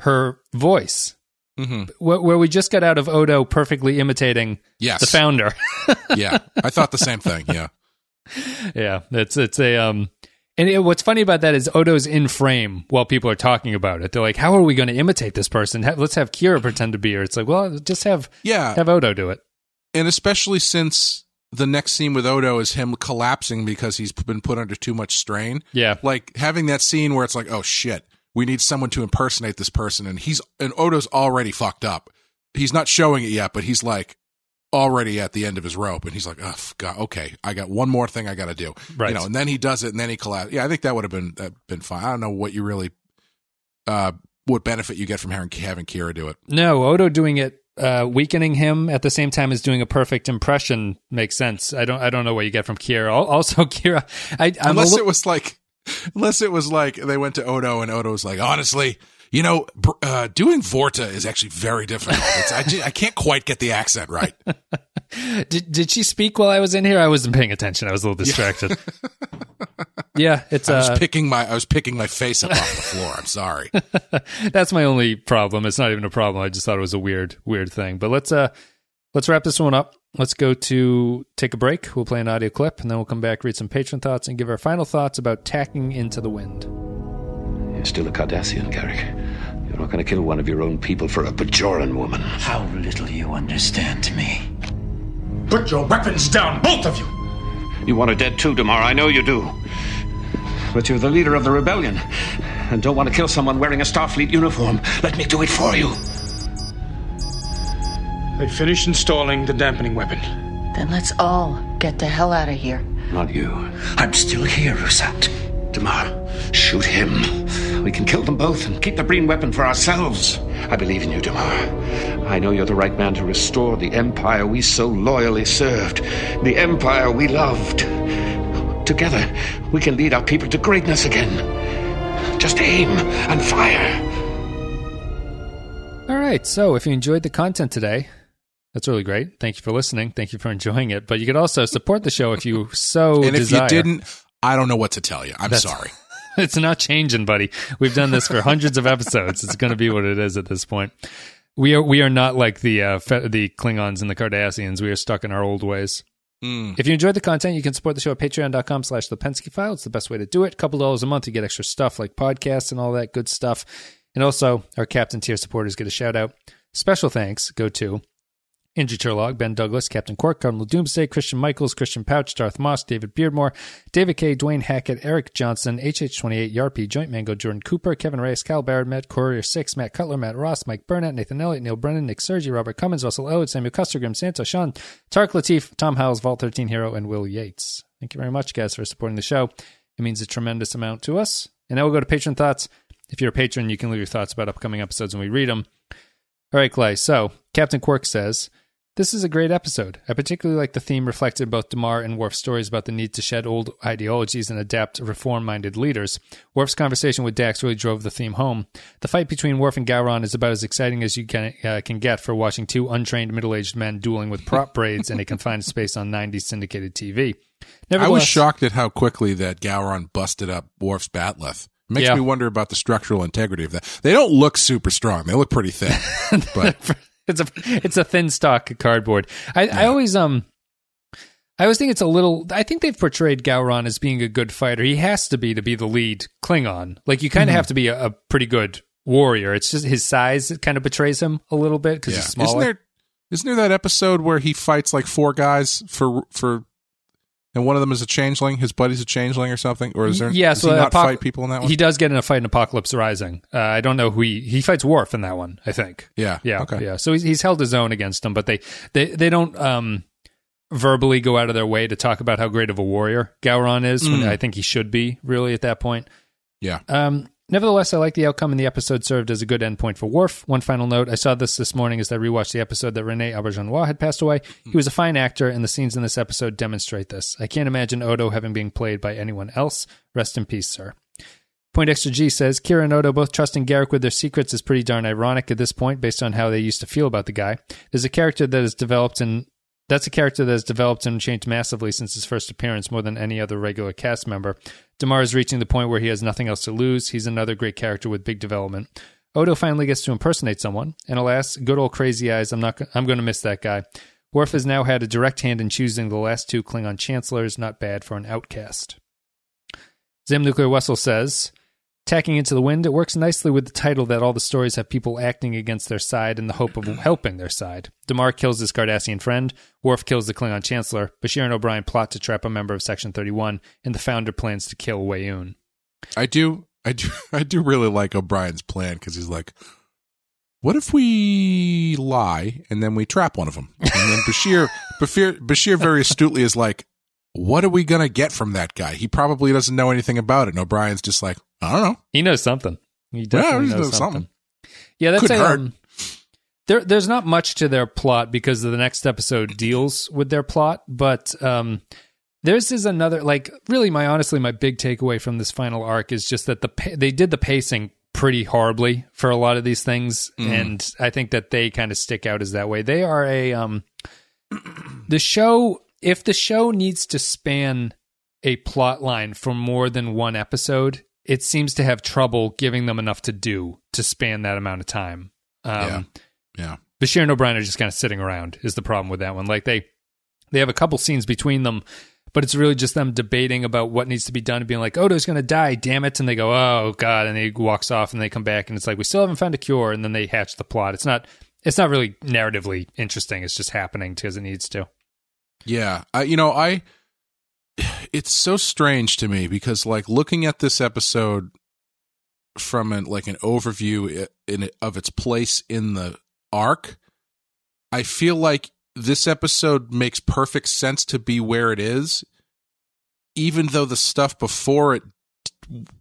her voice?"
Mm-hmm.
Where, where we just got out of Odo perfectly imitating
Yes.
the founder. (laughs)
yeah, I thought the same thing. Yeah. (laughs)
yeah, it's it's a um. And it, what's funny about that is Odo's in frame while people are talking about it. They're like, "How are we going to imitate this person? Let's have Kira pretend to be her." It's like, well, just have
Yeah.
have Odo do it.
And especially since the next scene with Odo is him collapsing because he's been put under too much strain.
Yeah,
Like having that scene where it's like, oh shit, we need someone to impersonate this person, and he's and Odo's already fucked up. He's not showing it yet, but he's like already at the end of his rope, and he's like, oh god, okay, I got one more thing I got to do,
Right.
You know, and then he does it, and then he collapses. Yeah, I think that would have been that been fine. I don't know what you really, uh, what benefit you get from having having Kira do it.
no, Odo doing it, uh, weakening him at the same time as doing a perfect impression makes sense. I don't I don't know what you get from Kira. Also, (laughs) Kira, I
unless
li-
it was like unless it was like they went to odo and odo was like honestly you know br- uh, doing vorta is actually very difficult it's, I, (laughs) I can't quite get the accent right (laughs)
did did she speak while I was in here? I wasn't paying attention. I was a little distracted. (laughs) yeah, it's
i was
uh,
picking my i was picking my face up off the floor i'm sorry (laughs)
that's my only problem. It's not even a problem. I just thought it was a weird, weird thing. But let's uh let's wrap this one up. Let's go to take a break. We'll play an audio clip and then we'll come back, read some patron thoughts, and give our final thoughts about tacking into the wind.
You're still a Cardassian, Garak. You're not going to kill one of your own people for a Bajoran woman.
How little you understand me.
Put your weapons down, both of you!
You want her dead too, Damar. I know you do. But you're the leader of the rebellion and don't want to kill someone wearing a Starfleet uniform. Let me do it for you.
I finished installing the dampening weapon.
Then let's all get the hell out of here.
Not you. I'm still here, Rusot. Damar, shoot him. We can kill them both and keep the Breen weapon for ourselves. I believe in you, Damar. I know you're the right man to restore the empire we so loyally served, the empire we loved. Together, we can lead our people to greatness again. Just aim and fire.
All right. So if you enjoyed the content today, that's really great. Thank you for listening. Thank you for enjoying it. But you could also support the show if you so
and if
desire.
you didn't i don't know what to tell you i'm
That's-
sorry (laughs)
it's not changing, buddy. We've done this for hundreds of episodes. It's going to be what it is at this point. We are we are not like the uh, fe- the Klingons and the Cardassians. We are stuck in our old ways. If you enjoyed the content, you can support the show at patreon.com slash the Pensky File. It's the best way to do it. A couple dollars a month, you get extra stuff like podcasts and all that good stuff. And also, our captain tier supporters get a shout out. Special thanks go to Andrew Turlog, Ben Douglas, Captain Quark, Cardinal Doomsday, Christian Michaels, Christian Pouch, Darth Moss, David Beardmore, David K., Dwayne Hackett, Eric Johnson, HH28, Yarp, Joint Mango, Jordan Cooper, Kevin Reyes, Kyle Barrett, Matt Courier 6, Matt Cutler, Matt Ross, Mike Burnett, Nathan Elliott, Neil Brennan, Nick Sergi, Robert Cummins, Russell Elwood, Samuel Custergrim, Santa, Sean, Tark Latif, Tom Howells, Vault 13 Hero, and Will Yates. Thank you very much, guys, for supporting the show. It means a tremendous amount to us. And now we'll go to patron thoughts. If you're a patron, you can leave your thoughts about upcoming episodes and we read them. All right, Clay. So, Captain Quark says, This is a great episode. I particularly like the theme reflected in both Damar and Worf's stories about the need to shed old ideologies and adapt reform minded leaders. Worf's conversation with Dax really drove the theme home. The fight between Worf and Gowron is about as exciting as you can, uh, can get for watching two untrained middle aged men dueling with prop braids in a confined space on 90s syndicated TV.
i was shocked at how quickly that gowron busted up Worf's bat'leth it makes
Yeah.
me wonder about the structural integrity of that they don't look super strong they look pretty thin (laughs) but
it's a it's a thin stock cardboard. I, I always um I always think it's a little I think they've portrayed Gowron as being a good fighter. He has to be to be the lead Klingon. Like you kind of have to be a, a pretty good warrior. It's just his size that kind of betrays him a little bit because
Yeah.
he's smaller.
Isn't there isn't there that episode where he fights like four guys for for and one of them is a changeling, his buddy's a changeling or something? Or is there
yeah, so
he not
Apoc-
fight people in that one?
He does get in a fight in Apocalypse Rising. Uh, I don't know who he he fights Worf in that one. I think.
yeah.
Yeah,
Okay.
yeah. So he's, he's held his own against them, but they they they don't um verbally go out of their way to talk about how great of a warrior Gowron is.
Mm.
I think he should be really at that point.
Yeah.
Um, Nevertheless, I like the outcome, and the episode served as a good endpoint for Worf. One final note I saw this this morning as I rewatched the episode that Rene Auberjonois had passed away. He was a fine actor, and the scenes in this episode demonstrate this. I can't imagine Odo having been played by anyone else. Rest in peace, sir. Point Extra G says Kira and Odo both trusting Garak with their secrets is pretty darn ironic at this point, based on how they used to feel about the guy. There's a character that has developed and that's a character that has developed and changed massively since his first appearance, more than any other regular cast member. Damar is reaching the point where he has nothing else to lose. He's another great character with big development. Odo finally gets to impersonate someone, and alas, good old Crazy Eyes. I'm not. I'm going to miss that guy. Worf has now had a direct hand in choosing the last two Klingon chancellors. Not bad for an outcast. Zam Nuclear Wessel says, Tacking into the wind, it works nicely with the title that all the stories have people acting against their side in the hope of (clears throat) helping their side. Damar kills his Cardassian friend, Worf kills the Klingon Chancellor, Bashir and O'Brien plot to trap a member of Section 31, and the Founder plans to kill Weyoun.
I do, I do, (laughs) I do really like O'Brien's plan because he's like, "What if we lie and then we trap one of them?" And then Bashir, (laughs) Bashir, Bashir very astutely is like, "What are we gonna get from that guy? He probably doesn't know anything about it." And O'Brien's just like, "I don't know."
He knows something. He definitely
he
knows
knows
something.
something.
Yeah, that's a,
hurt.
um, there. There's not much to their plot because the next episode deals with their plot, but um, Theirs is another like really my honestly my big takeaway from this final arc is just that the they did the pacing pretty horribly for a lot of these things and I think that they kind of stick out as that way. They are a um the show if the show needs to span a plot line for more than one episode, it seems to have trouble giving them enough to do to span that amount of time. Um
Yeah.
Bashir and O'Brien are just kind of sitting around is the problem with that one. Like they they have a couple scenes between them, but it's really just them debating about what needs to be done and being like, Odo's gonna die, damn it. And they go, Oh God, and he walks off and they come back and it's like, We still haven't found a cure, and then they hatch the plot. It's not it's not really narratively interesting, it's just happening because it needs to.
Yeah, I, you know, I. It's so strange to me because, like, looking at this episode from an like an overview in of its place in the arc, I feel like this episode makes perfect sense to be where it is, even though the stuff before it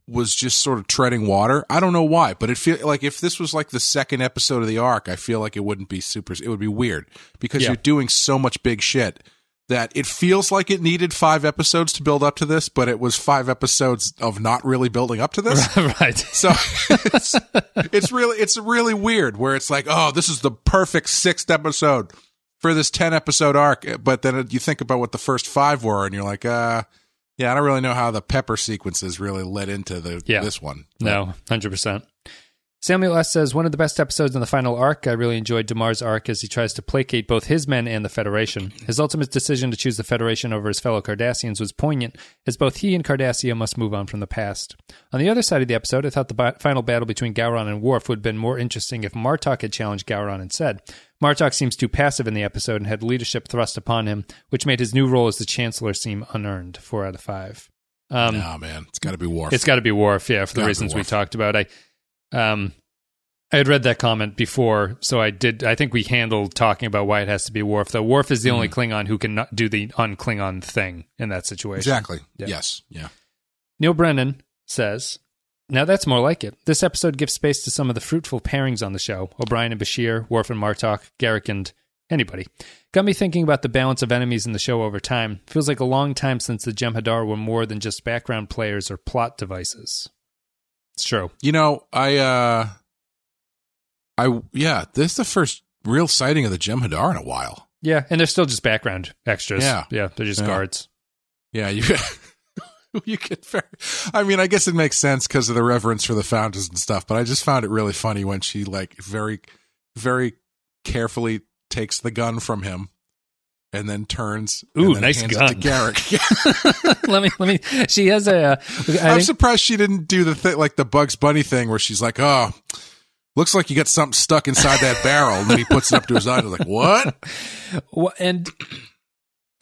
was just sort of treading water. I don't know why, but it feel like if this was like the second episode of the arc, I feel like it wouldn't be super. It would be weird because
Yeah.
you're doing so much big shit that it feels like it needed five episodes to build up to this, but it was five episodes of not really building up to this. (laughs)
right.
So it's, it's really it's really weird where it's like, oh, this is the perfect sixth episode for this ten episode arc, but then you think about what the first five were, and you're like, uh, yeah, I don't really know how the pepper sequences really led into the
Yeah.
this one.
No, hundred percent. Samuel S says one of the best episodes in the final arc. I really enjoyed Damar's arc as he tries to placate both his men and the Federation. His ultimate decision to choose the Federation over his fellow Cardassians was poignant, as both he and Cardassia must move on from the past. On the other side of the episode, I thought the bi- final battle between Gowron and Worf would have been more interesting if Martok had challenged Gowron instead. Martok seems too passive in the episode and had leadership thrust upon him, which made his new role as the Chancellor seem unearned. Four out of five. Um,
no man, it's got to be Worf.
it's got to be Worf, yeah, for the reasons we talked about. I, um, I had read that comment before, so I did. I think we handled talking about why it has to be Worf. Though Worf is the only Klingon who can not do the un-Klingon thing in that situation.
exactly.
Yeah.
Yes. Yeah.
Neil Brennan says, "Now that's more like it. This episode gives space to some of the fruitful pairings on the show: O'Brien and Bashir, Worf and Martok, Garak and anybody." Got me thinking about the balance of enemies in the show over time. Feels like a long time since the Jem'Hadar were more than just background players or plot devices. It's true.
You know, I, uh, I, yeah, this is the first real sighting of the Jem'Hadar in a while.
Yeah, and they're still just background extras.
Yeah.
yeah, they're just
Yeah.
guards.
Yeah, you (laughs) you get very. I mean, I guess it makes sense because of the reverence for the founders and stuff. But I just found it really funny when she like very, very carefully takes the gun from him and then turns.
Ooh,
and then
nice gun.
to Garak. (laughs) (laughs)
let me let me. She has a. Uh,
I'm
think,
surprised she didn't do the thing like the Bugs Bunny thing where she's like, "Oh, looks like you got something stuck inside that barrel," and then he puts it up to his eye. and Like, what? (laughs)
Wh- and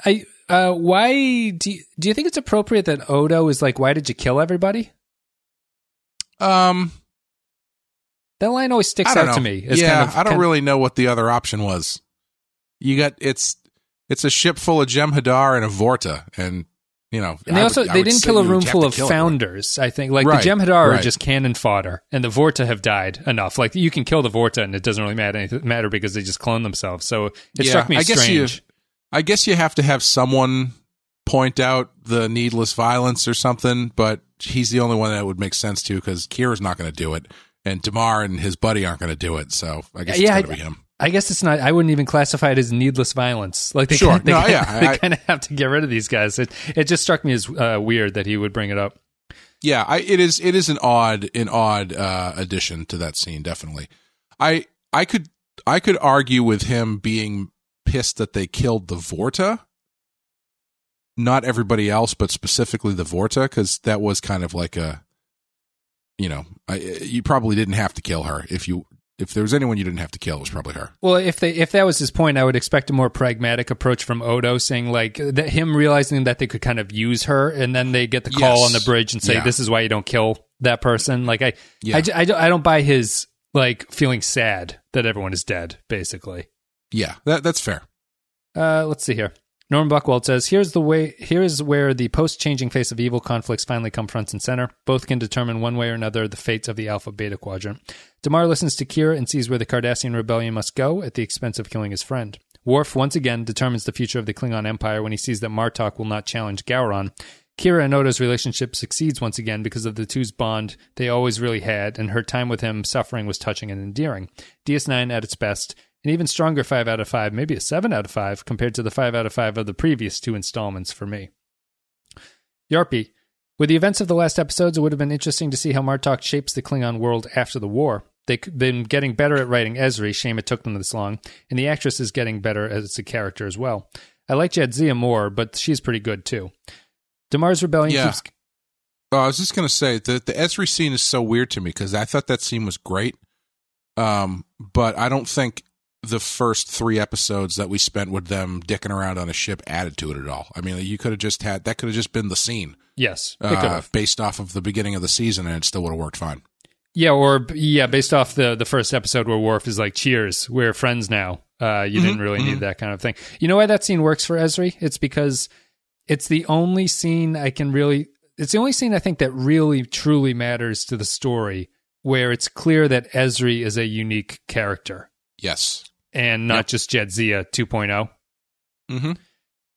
I. Uh, why do you, do you think it's appropriate that Odo is like, why did you kill everybody?
Um,
That line always sticks out
know.
to me. It's
yeah,
kind of,
I don't really know what the other option was. You got it's it's a ship full of Jem'Hadar and a Vorta, and you know.
And they
I
also
would-
they didn't kill a room full of
everyone.
founders. I think like
Right,
the Jem'Hadar are just cannon fodder, and the Vorta have died enough. Like you can kill the Vorta, and it doesn't really matter matter because they just clone themselves. So it
Yeah,
struck me
I
as
guess you-
strange.
I guess you have to have someone point out the needless violence or something, but he's the only one that would make sense to because Kira's not going to do it, and Damar and his buddy aren't going to do it. So I guess
Yeah,
it's got to be him.
I guess it's not. I wouldn't even classify it as needless violence. Like they,
Sure.
kinda, they,
No, yeah,
they
I-
kind of have to get rid of these guys. It it just struck me as uh, weird that he would bring it up.
Yeah, I, it is. It is an odd, an odd uh, addition to that scene. Definitely, I, I could, I could argue with him being pissed that they killed the Vorta, not everybody else, but specifically the Vorta, because that was kind of like a, you know, I, you probably didn't have to kill her if you, if there was anyone you didn't have to kill, it was probably her.
Well, if they if that was his point, I would expect a more pragmatic approach from Odo, saying like that him realizing that they could kind of use her, and then they get the call
Yes.
on the bridge and say,
Yeah.
"This is why you don't kill that person." Like I,
Yeah.
I, I don't- I don't buy his like feeling sad that everyone is dead. Basically,
Yeah, that that's fair.
uh, let's see here. Norman Buckwald says, "Here's the way. Here's where the post-changing face of evil conflicts finally come front and center. Both can determine one way or another the fates of the Alpha Beta Quadrant. Damar listens to Kira and sees where the Cardassian rebellion must go at the expense of killing his friend. Worf once again determines the future of the Klingon Empire when he sees that Martok will not challenge Gowron. Kira and Odo's relationship succeeds once again because of the two's bond they always really had, and her time with him suffering was touching and endearing. DS9 at its best, an even stronger 5 out of 5, maybe a 7 out of 5 compared to the 5 out of 5 of the previous two installments for me. Yarpy. With the events of the last episodes, it would have been interesting to see how Martok shapes the Klingon world after the war. They've been getting better at writing Ezri, shame it took them this long, and the actress is getting better as a character as well. I like Jadzia more, but she's pretty good too. Damar's rebellion
Yeah.
keeps
Oh, I was just gonna say the the Ezri scene is so weird to me because I thought that scene was great, um, but I don't think the first three episodes that we spent with them dicking around on a ship added to it at all. I mean, you could have just had that could have just been the scene
Yes,
uh, based off of the beginning of the season, and it still would have worked fine.
Yeah, or yeah, based off the the first episode where Worf is like, "Cheers, we're friends now." Uh, you didn't really need that kind of thing. You know why that scene works for Ezri? It's because it's the only scene I can really. It's the only scene I think that really truly matters to the story, where it's clear that Ezri is a unique character
Yes.
and not
Yep.
just Jadzia 2.0.
Mm-hmm.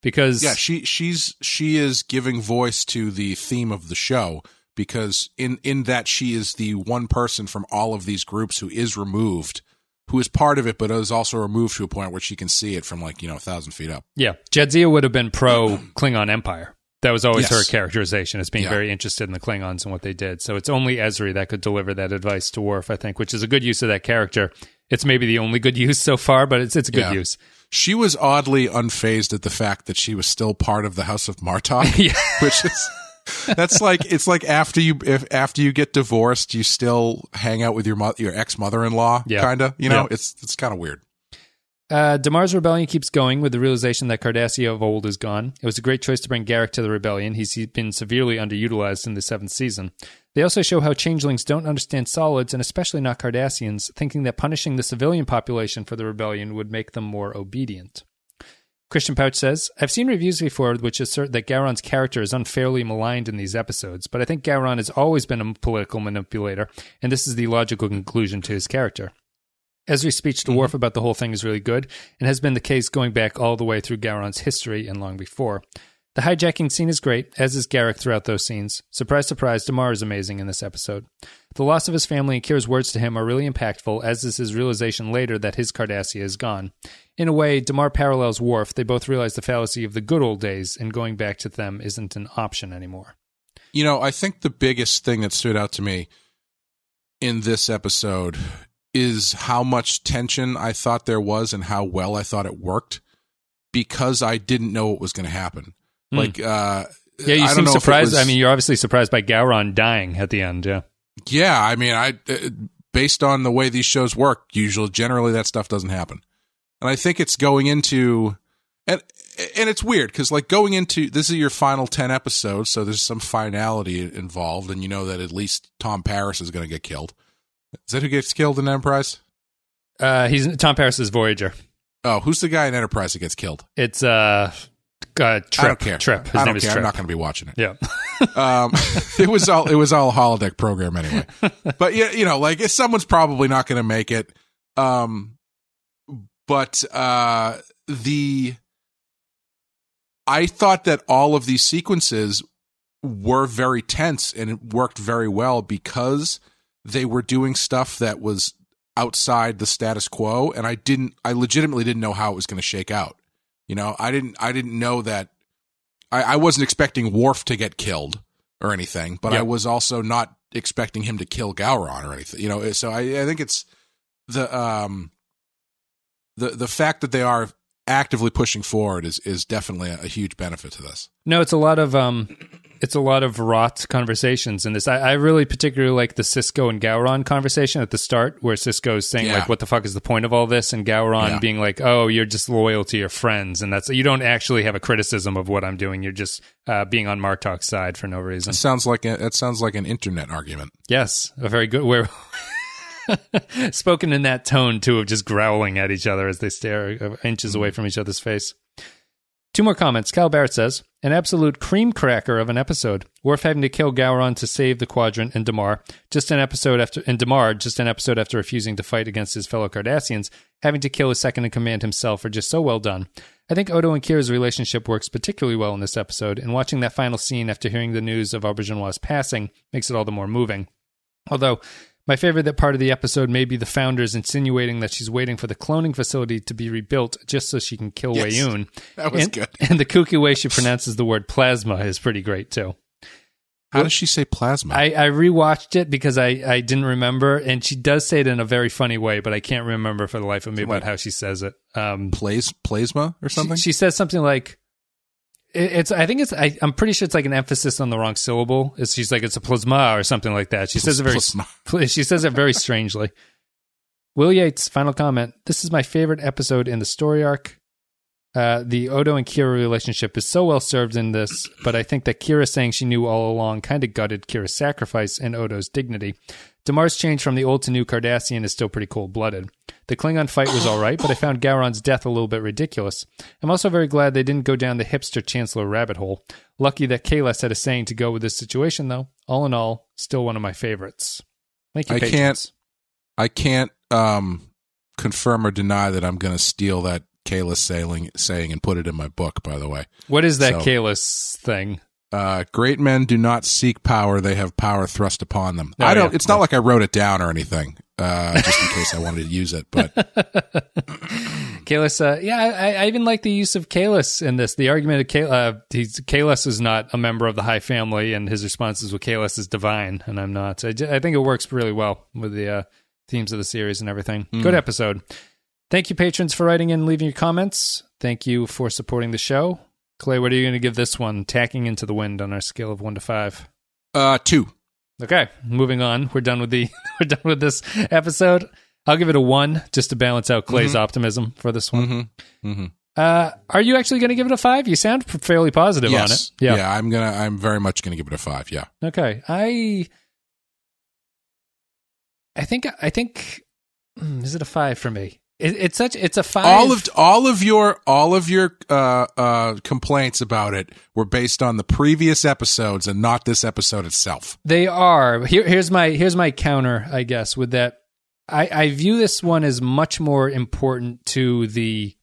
Because
Yeah, she she's she is giving voice to the theme of the show because in in that she is the one person from all of these groups who is removed, who is part of it, but is also removed to a point where she can see it from like you know a thousand feet up.
Yeah, Jadzia would have been pro Klingon Empire. That was always
Yes.
her characterization as being
Yeah.
very interested in the Klingons and what they did. So it's only Ezri that could deliver that advice to Worf, I think, which is a good use of that character. It's maybe the only good use so far, but it's it's a good
Yeah.
use.
She was oddly unfazed at the fact that she was still part of the House of Martok, (laughs)
Yeah.
which is that's like it's like after you if after you get divorced, you still hang out with your mo- your ex mother in law,
Yeah.
kind of. You know,
Yeah.
it's it's kind of weird.
Uh, Damar's rebellion keeps going with the realization that Cardassia of old is gone. It was a great choice to bring Garak to the rebellion. He's he's been severely underutilized in the seventh season. They also show how changelings don't understand solids, and especially not Cardassians, thinking that punishing the civilian population for the rebellion would make them more obedient. Christian Pouch says, I've seen reviews before which assert that Gowron's character is unfairly maligned in these episodes, but I think Gowron has always been a political manipulator, and this is the logical conclusion to his character. Ezri's speech to mm-hmm. Worf about the whole thing is really good, and has been the case going back all the way through Gowron's history and long before. The hijacking scene is great, as is Garak throughout those scenes. Surprise, surprise, Damar is amazing in this episode. The loss of his family and Kira's words to him are really impactful, as is his realization later that his Cardassia is gone. In a way, Damar parallels Worf. They both realize the fallacy of the good old days, and going back to them isn't an option anymore.
You know, I think the biggest thing that stood out to me in this episode is how much tension I thought there was and how well I thought it worked because I didn't know what was going to happen.
Hmm.
Like, uh,
Yeah, you
I
seem surprised.
was-
I mean, you're obviously surprised by Gowron dying at the end, yeah.
yeah, I mean, I uh, based on the way these shows work, usually generally that stuff doesn't happen, and I think it's going into and and it's weird because like going into this is your final ten episodes, so there's some finality involved, and you know that at least Tom Paris is going to get killed. Is that who gets killed in Enterprise?
Uh, he's Tom Paris is Voyager.
Oh, who's the guy in Enterprise that gets killed?
It's uh Uh, Trip.
I don't care.
Trip. His
I
name
don't
is
care.
Trip.
I'm not going to be watching it.
yeah. (laughs)
Um, it was all it was all a holodeck program anyway. But yeah, you know, like if someone's probably not going to make it. Um, but uh, the I thought that all of these sequences were very tense and it worked very well because they were doing stuff that was outside the status quo and I didn't I legitimately didn't know how it was going to shake out. You know, I didn't I didn't know that I, I wasn't expecting Worf to get killed or anything, but I was also not expecting him to kill Gowron or anything. You know, so I, I think it's the um the the fact that they are actively pushing forward is is definitely a, a huge benefit to this.
No, it's a lot of um, it's a lot of rot conversations in this. I, I really particularly like the Sisko and Gowron conversation at the start, where Sisko is saying
Yeah.
like, "What the fuck is the point of all this?" and Gowron
Yeah.
being like, "Oh, you're just loyal to your friends, and that's you don't actually have a criticism of what I'm doing. You're just uh, being on Martok's side for no reason."
It sounds like a, it sounds like an internet argument.
Yes, a very good. Where (laughs) spoken in that tone too, of just growling at each other as they stare inches away from each other's face. Two more comments. Cal Barrett says, "An absolute cream cracker of an episode. Worf having to kill Gowron to save the Quadrant and Damar. Just an episode after, and Damar just an episode after refusing to fight against his fellow Cardassians, having to kill his second in command himself, are just so well done. I think Odo and Kira's relationship works particularly well in this episode, and watching that final scene after hearing the news of Auberjonois' passing makes it all the more moving. Although my favorite that part of the episode may be the founders insinuating that she's waiting for the cloning facility to be rebuilt just so she can kill
Yes.
Weyoun.
That was
and,
good.
And the kooky way she pronounces the word plasma is pretty great too.
How does she say plasma?
I, I rewatched it because I, I didn't remember, and she does say it in a very funny way, but I can't remember for the life of me about how she says it. Um,
Plas plasma or something?
she, she says something like, it's. I think it's. I, I'm pretty sure it's like an emphasis on the wrong syllable. It's, she's like it's a plasma or something like that. She says it very.
Plasma. (laughs)
She says it very strangely. Will Yates final comment. This is my favorite episode in the story arc. Uh, the Odo and Kira relationship is so well served in this, but I think that Kira saying she knew all along kind of gutted Kira's sacrifice and Odo's dignity. Damar's change from the old to new Cardassian is still pretty cold blooded. The Klingon fight was alright, but I found Gowron's death a little bit ridiculous. I'm also very glad they didn't go down the hipster Chancellor rabbit hole. Lucky that Kahless had a saying to go with this situation, though. All in all, still one of my favorites. Thank you,
I
patrons.
can't I can't um confirm or deny that I'm going to steal that Kayla sailing saying and put it in my book by the way.
What is that
So-
Kahless thing?
Uh, great men do not seek power; they have power thrust upon them.
Oh,
I don't.
yeah.
It's not like I wrote it down or anything, uh, just in case I wanted to use it. But (laughs)
Kahless, uh, yeah, I, I even like the use of Kahless in this. The argument of Kal- uh, he's, Kahless is not a member of the High Family, and his response is, well, Kahless is divine, and I'm not. I, I think it works really well with the uh, themes of the series and everything. Good episode. Thank you, patrons, for writing in and leaving your comments. Thank you for supporting the show. Clay, what are you going to give this one, tacking into the wind on our scale of one to five?
uh, two.
Okay, moving on. We're done with the (laughs) we're done with this episode. I'll give it a one just to balance out Clay's optimism for this one.
Mm-hmm. Mm-hmm.
Uh, are you actually going to give it a five? You sound fairly positive
Yes.
on it. Yeah.
yeah. I'm gonna. I'm very much gonna give it a five. Yeah.
Okay. I. I think. I think. hmm, Is it a five for me? It, it's such. It's a five.
all of all of your all of your uh, uh, complaints about it were based on the previous episodes and not this episode itself.
They are. Here, here's my here's my counter, I guess, with that. I, I view this one as much more important to the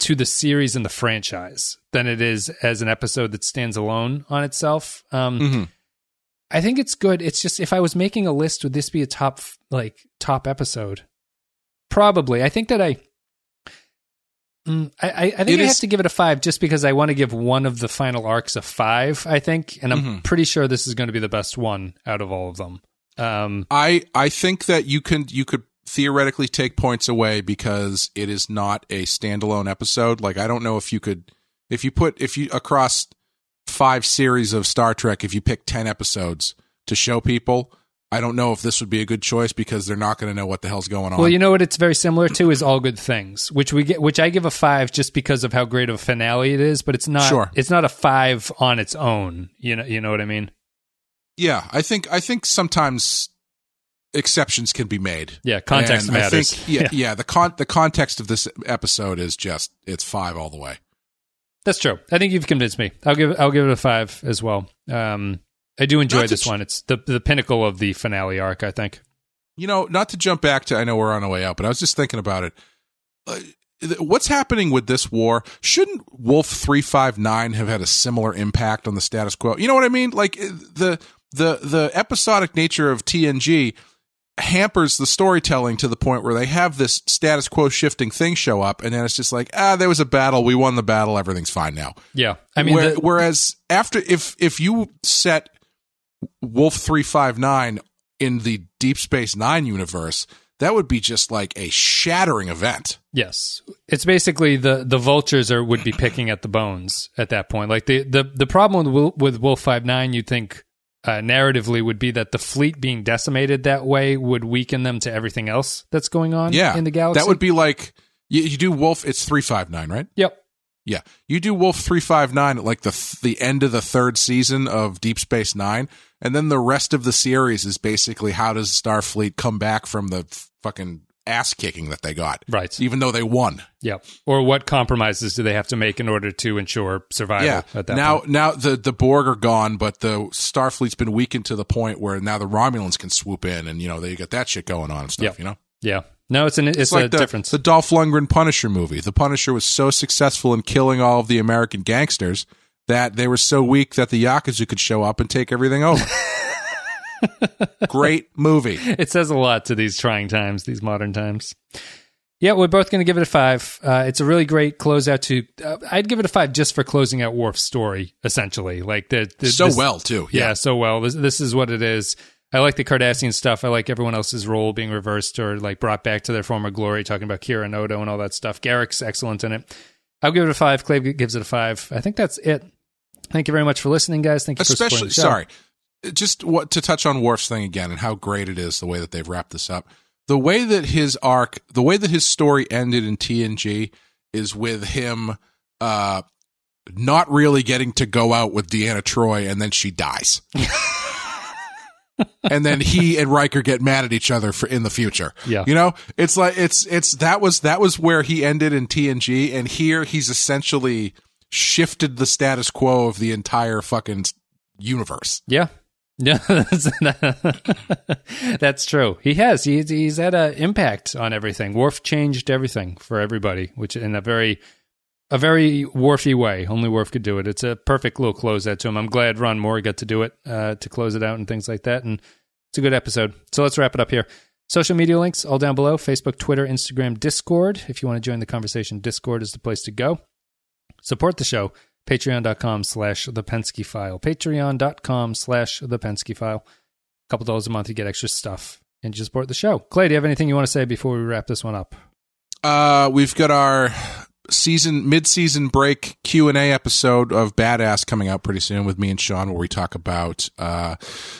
to the series and the franchise than it is as an episode that stands alone on itself. Um,
Mhm.
I think it's good. It's just if I was making a list, would this be a top like top episode? Probably. I think that I. Mm, I, I I think
It
I have to give it a five just because I want to give one of the final arcs a five. I think, and I'm
Mhm.
pretty sure this is going to be the best one out of all of them. Um,
I I think that you can you could theoretically take points away because it is not a standalone episode. Like I don't know if you could if you put if you across five series of Star Trek if you pick 10 episodes to show people, I don't know if this would be a good choice because they're not going to know what the hell's going on.
well, you know what it's very similar to is All Good Things, which we get, which I give a five just because of how great of a finale it is, but it's not.
Sure.
It's not a five on its own. You know. You know what I mean?
yeah, I think I think sometimes exceptions can be made.
Yeah, context
And I
matters.
think, yeah,
Yeah. (laughs)
yeah, the con the context of this episode is just it's 5 all the way.
That's true. I think you've convinced me. I'll give I'll give it a five as well. Um, I do enjoy this
ch-
one. It's the the pinnacle of the finale arc. I think.
You know, not to jump back to, I know we're on our way out, but I was just thinking about it. Uh, what's happening with this war? Shouldn't Wolf 359 have had a similar impact on the status quo? You know what I mean? Like uh, the, the, the episodic nature of TNG hampers the storytelling to the point where they have this status quo shifting thing show up and then it's just like, ah, there was a battle. We won the battle. Everything's fine now.
Yeah, I mean,
Where-
the-
whereas after if if you set Wolf three five nine in the Deep Space Nine universe, that would be just like a shattering event.
Yes, it's basically the the vultures are would be picking at the bones at that point. Like the the the problem with with Wolf Five Nine, you'd think uh, narratively would be that the fleet being decimated that way would weaken them to everything else that's going on
Yeah,
in the galaxy.
That would be like you, you do Wolf. It's three five nine, right?
yep.
Yeah, you do Wolf three five nine at like the th- the end of the third season of Deep Space Nine, and then the rest of the series is basically how does Starfleet come back from the f- fucking ass kicking that they got,
Right.
Even though they won.
Yep. Or what compromises do they have to make in order to ensure survival
Yeah.
at that
now,
point?
now the the Borg are gone, but the Starfleet's been weakened to the point where now the Romulans can swoop in, and you know they got that shit going on and stuff.
Yep.
You know,
Yeah. No, it's an it's,
it's
a
like the,
difference.
the Dolph Lundgren Punisher movie. The Punisher was so successful in killing all of the American gangsters that they were so weak that the Yakuza could show up and take everything over. (laughs) Great movie.
it says a lot to these trying times, these modern times. Yeah, we're both going to give it a five. Uh, it's a really great closeout to. Uh, I'd give it a five just for closing out Worf's story, essentially. Like the, the
So
this-
well too.
yeah,
Yeah.
so well. This, this is what it is. I like the Cardassian stuff. I like everyone else's role being reversed or like brought back to their former glory. Talking about Kira and Odo and all that stuff. Garak's excellent in it. I'll give it a five. Clay gives it a five. I think that's it. Thank you very much for listening, guys. Thank you for
especially
the
sorry just what to touch on Worf's thing again and how great it is the way that they've wrapped this up the way that his arc the way that his story ended in tng is with him uh not really getting to go out with deanna troi and then she dies (laughs) and then he and Riker get mad at each other for in the future.
Yeah.
You know, it's like it's it's that was that was where he ended in TNG and here he's essentially shifted the status quo of the entire fucking universe.
Yeah. (laughs) Yeah, that's true. He has. He, he's had an impact on everything. Worf changed everything for everybody, which in a very, a very Worfy way. Only Worf could do it. It's a perfect little close out to him. I'm glad Ron Moore got to do it uh, to close it out and things like that. And it's a good episode. So let's wrap it up here. Social media links all down below: Facebook, Twitter, Instagram, Discord. If you want to join the conversation, Discord is the place to go. Support the show patreon.com slash the Pensky file. Patreon.com slash the Pensky file. A couple dollars a month, you get extra stuff and you support the show. Clay, do you have anything you want to say before we wrap this one up?
Uh, we've got our season mid-season break Q&A episode of Badass coming out pretty soon with me and Sean where we talk about uh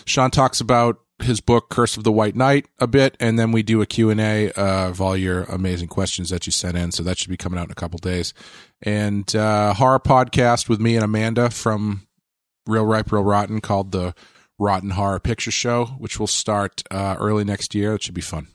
Sean talks about his book Curse of the White Knight a bit and then we do a Q&A uh, of all your amazing questions that you sent in so that should be coming out in a couple days. And uh horror podcast with me and Amanda from Real Ripe Real Rotten called the Rotten Horror Picture Show which will start uh early next year. It should be fun.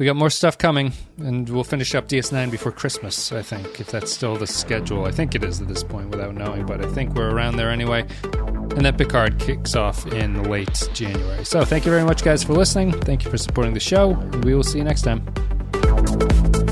We got more stuff coming, and we'll finish up DS9 before Christmas, I think, if that's still the schedule. I think it is at this point without knowing, but I think we're around there anyway. And that Picard kicks off in late January. So thank you very much, guys, for listening. Thank you for supporting the show, and we will see you next time.